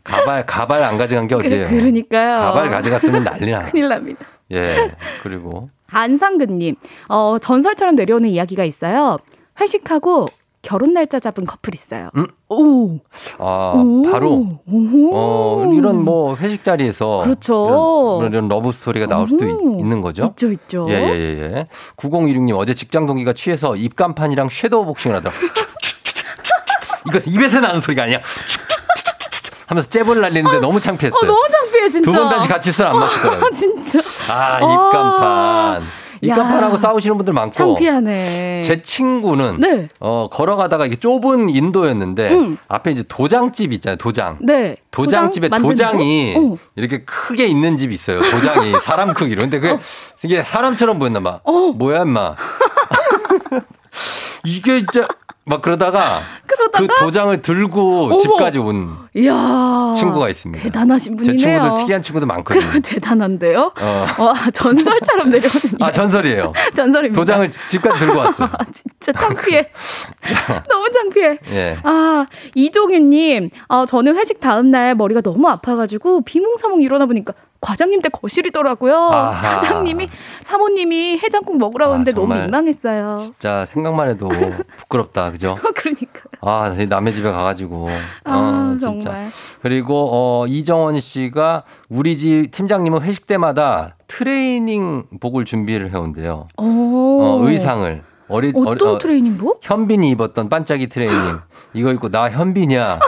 가발, 가발 안 가져간 게 어디예요? 그, 그러니까요. 가발 가져갔으면 난리 나. 큰일 납니다. 예. 그리고. 안상근님, 어, 전설처럼 내려오는 이야기가 있어요. 회식하고 결혼 날짜 잡은 커플 있어요. 음? 오. 아, 오. 바로. 오호. 어, 이런 뭐 회식 자리에서 그렇죠. 이런, 이런 러브 스토리가 나올 수도 있, 오. 는 거죠. 있죠, 있죠. 예, 예, 예, 예. 9016님 어제 직장 동기가 취해서 입간판이랑 섀도우 복싱을 하더라. 이거 입에서 나는 소리가 아니야. 하면서 잽을 날리는데 너무 창피했어요. 어, 너무 창피해, 진짜. 두 번 다시 같이 술 안 마실 거예요. 진짜. 아, 아. 입간판. 야. 싸우시는 분들 많고. 창피하네. 제 친구는 네. 어, 걸어가다가 이게 좁은 인도였는데 음. 앞에 이제 도장집 있잖아요. 도장. 네. 도장집에 도장 도장이 거? 어. 이렇게 크게 있는 집이 있어요. 도장이 사람 크기로. 근데 그게 이게 사람처럼 보였나 봐. 어. 뭐야, 임마. 이게 진짜 막 그러다가, 그러다가? 그 도장을 들고 어머. 집까지 온 이야. 친구가 있습니다. 대단하신 제 분이네요. 친구들 특이한 친구들 많거든요. 그 대단한데요? 어. 와, 전설처럼 내려오는 아, 전설이에요. 전설입니다. 도장을 집까지 들고 왔어요. 진짜 창피해. 너무 창피해. 예. 아, 이종윤님, 아, 저는 회식 다음날 머리가 너무 아파가지고 비몽사몽 일어나 보니까 과장님 댁 거실이더라고요. 아하. 사장님이, 사모님이 해장국 먹으라고 하는데 너무 정말. 민망했어요. 진짜 생각만 해도 부끄럽다. 그죠? 그러니까. 아, 남의 집에 가가지고. 아, 어, 진짜. 정말. 그리고, 어, 이정원 씨가 우리 집 팀장님은 회식 때마다 트레이닝 복을 준비를 해온대요. 오. 어, 의상을. 어리, 어떤 어, 트레이닝복? 현빈이 입었던 반짝이 트레이닝. 이거 입고 나 현빈이야.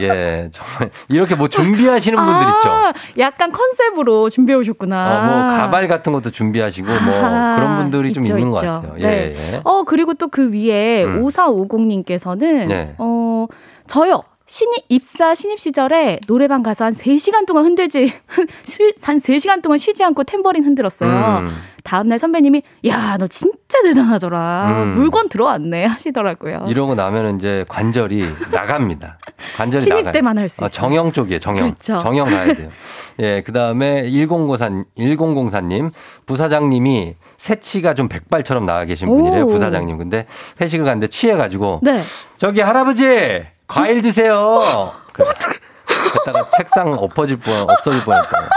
예, 정말. 이렇게 뭐 준비하시는 분들 있죠. 아, 약간 컨셉으로 준비해 오셨구나. 어, 뭐 가발 같은 것도 준비하시고 뭐 아, 그런 분들이 좀 있죠, 있는 것 있죠. 같아요. 네. 예, 예. 어, 그리고 또 그 위에 음. 5450님께서는, 네. 어, 저요. 신입, 입사 신입 시절에 노래방 가서 한 3시간 동안 흔들지, 쉬, 한 3시간 동안 쉬지 않고 탬버린 흔들었어요. 음. 다음날 선배님이, 야, 너 진짜 대단하더라. 음. 물건 들어왔네. 하시더라고요. 이러고 나면 이제 관절이 나갑니다. 관절이 신입 나가요. 때만 할수 어, 있어요. 정형 쪽이에요, 정형. 그렇죠. 정형 가야 돼요. 예, 그 다음에 1004, 1004님, 부사장님이 새치가 좀 백발처럼 나와 계신 분이래요, 오. 부사장님. 근데 회식을 갔는데 취해 가지고, 네. 저기 할아버지! 과일 드세요! 그래. 그랬다가 책상 엎어질 뻔, 없어질 뻔 했다.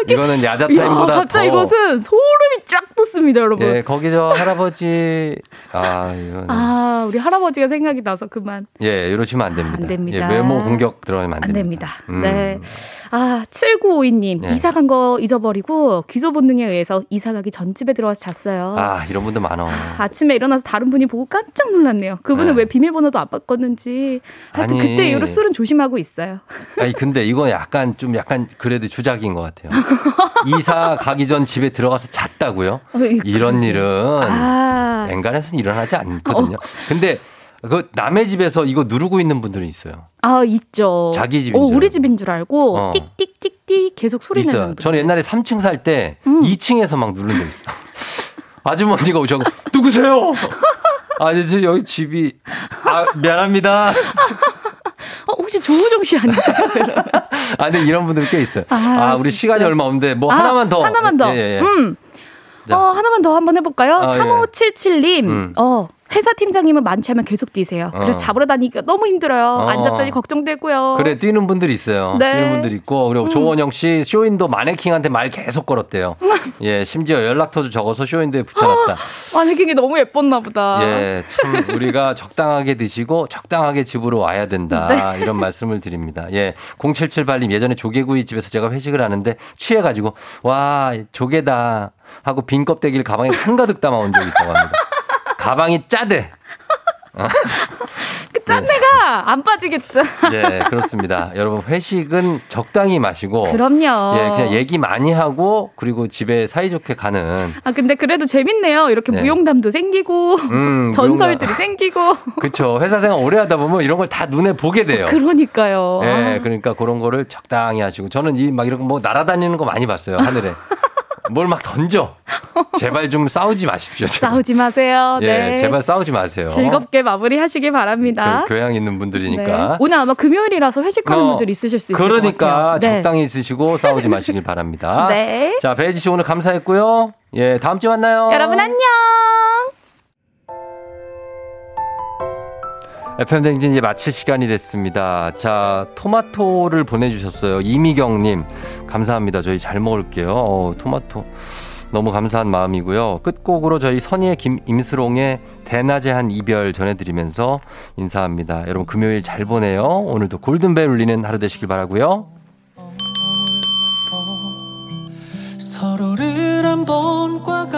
갑자기. 이거는 야자 타임보다 야, 갑자기 더- 이것은 소름이 쫙 돋습니다, 여러분. 예, 거기 저 할아버지, 아, 이거는. 아, 우리 할아버지가 생각이 나서 그만. 예, 이러시면 안 됩니다. 안 됩니다. 예, 외모 공격 들어가면 안 안 됩니다. 됩니다. 음. 네. 아, 7952님. 네. 이사 간 거 잊어버리고 귀소 본능에 의해서 이사 가기 전 집에 들어와서 잤어요. 아, 이런 분들 많어. 아침에 일어나서 다른 분이 보고 깜짝 놀랐네요. 그분은 네. 왜 비밀번호도 안 바꿨는지. 하여튼 아니. 그때 이후로 술은 조심하고 있어요. 아니, 근데 이건 약간 좀 약간 그래도 주작인 것 같아요. 이사 가기 전 집에 들어가서 잤다고요? 어이, 이런 일은 아. 엔간해서는 일어나지 않거든요. 근데 그 남의 집에서 이거 누르고 있는 분들은 있어요. 아, 있죠. 자기 집인 어, 줄 우리 집인 줄 알고 어. 띡띡띡띡 계속 소리 내는 있어요. 분들. 저는 옛날에 3층 살때 음. 2층에서 막 누른 적 있어요. 아주머니가 오셔고 누구세요? 아, 이제 여기 집이 아 미안합니다. 어, 혹시 조우종 씨 아니세요? 아, 근데 이런 분들 꽤 있어요. 아, 아, 우리 진짜. 시간이 얼마 없는데 뭐 아, 하나만 더. 하나만 더. 예, 예, 예. 음. 자. 어, 하나만 더 한번 해볼까요? 아, 예. 3577님, 음. 어, 회사 팀장님은 않으면 계속 뛰세요. 어. 그래서 잡으러 다니기가 너무 힘들어요. 어. 안 잡자니 걱정되고요. 그래 뛰는 분들이 있어요. 네. 뛰는 분들 있고 그리고 조원영 씨 쇼인도 마네킹한테 말 계속 걸었대요. 예, 심지어 연락처도 적어서 쇼인도에 붙여놨다. 마네킹이 너무 예뻤나 보다. 예, 참 우리가 적당하게 드시고 적당하게 집으로 와야 된다. 이런 말씀을 드립니다. 예, 0778님 예전에 조개구이 집에서 제가 회식을 하는데 취해가지고 와 조개다 하고 빈 껍데기를 가방에 한가득 담아온 적이 있다고 합니다. 가방이 짜대. 그 짠내가 안 빠지겠다. 예, 그렇습니다. 여러분 회식은 적당히 마시고 그럼요. 예, 그냥 얘기 많이 하고 그리고 집에 사이좋게 가는 아 근데 그래도 재밌네요. 이렇게 네. 무용담도 생기고 음, 전설들이 생기고. 그렇죠. 회사 생활 오래 하다 보면 이런 걸 다 눈에 보게 돼요. 그러니까요. 예, 그러니까 그런 거를 적당히 하시고 저는 이 막 이런 거 뭐 날아다니는 거 많이 봤어요. 하늘에. 뭘 막 던져. 제발 좀 싸우지 마십시오. 제발. 싸우지 마세요. 예, 네. 제발 싸우지 마세요. 즐겁게 마무리하시기 바랍니다. 그 교양 있는 분들이니까. 네. 오늘 아마 금요일이라서 회식하는 어, 분들 있으실 수 있을 그러니까 것 같아요. 네. 적당히 있으시고 싸우지 마시길 바랍니다. 네. 자, 배지 씨 오늘 감사했고요. 예, 다음 주에 만나요. 여러분 안녕. FM 댕진 이제 마칠 시간이 됐습니다. 자, 토마토를 보내주셨어요. 이미경님. 감사합니다. 저희 잘 먹을게요. 어, 토마토. 너무 감사한 마음이고요. 끝곡으로 저희 선의의 김, 임수롱의 대낮에 한 이별 전해드리면서 인사합니다. 여러분 금요일 잘 보내요. 오늘도 골든벨 울리는 하루 되시길 바라고요. 서로를 한번 꽉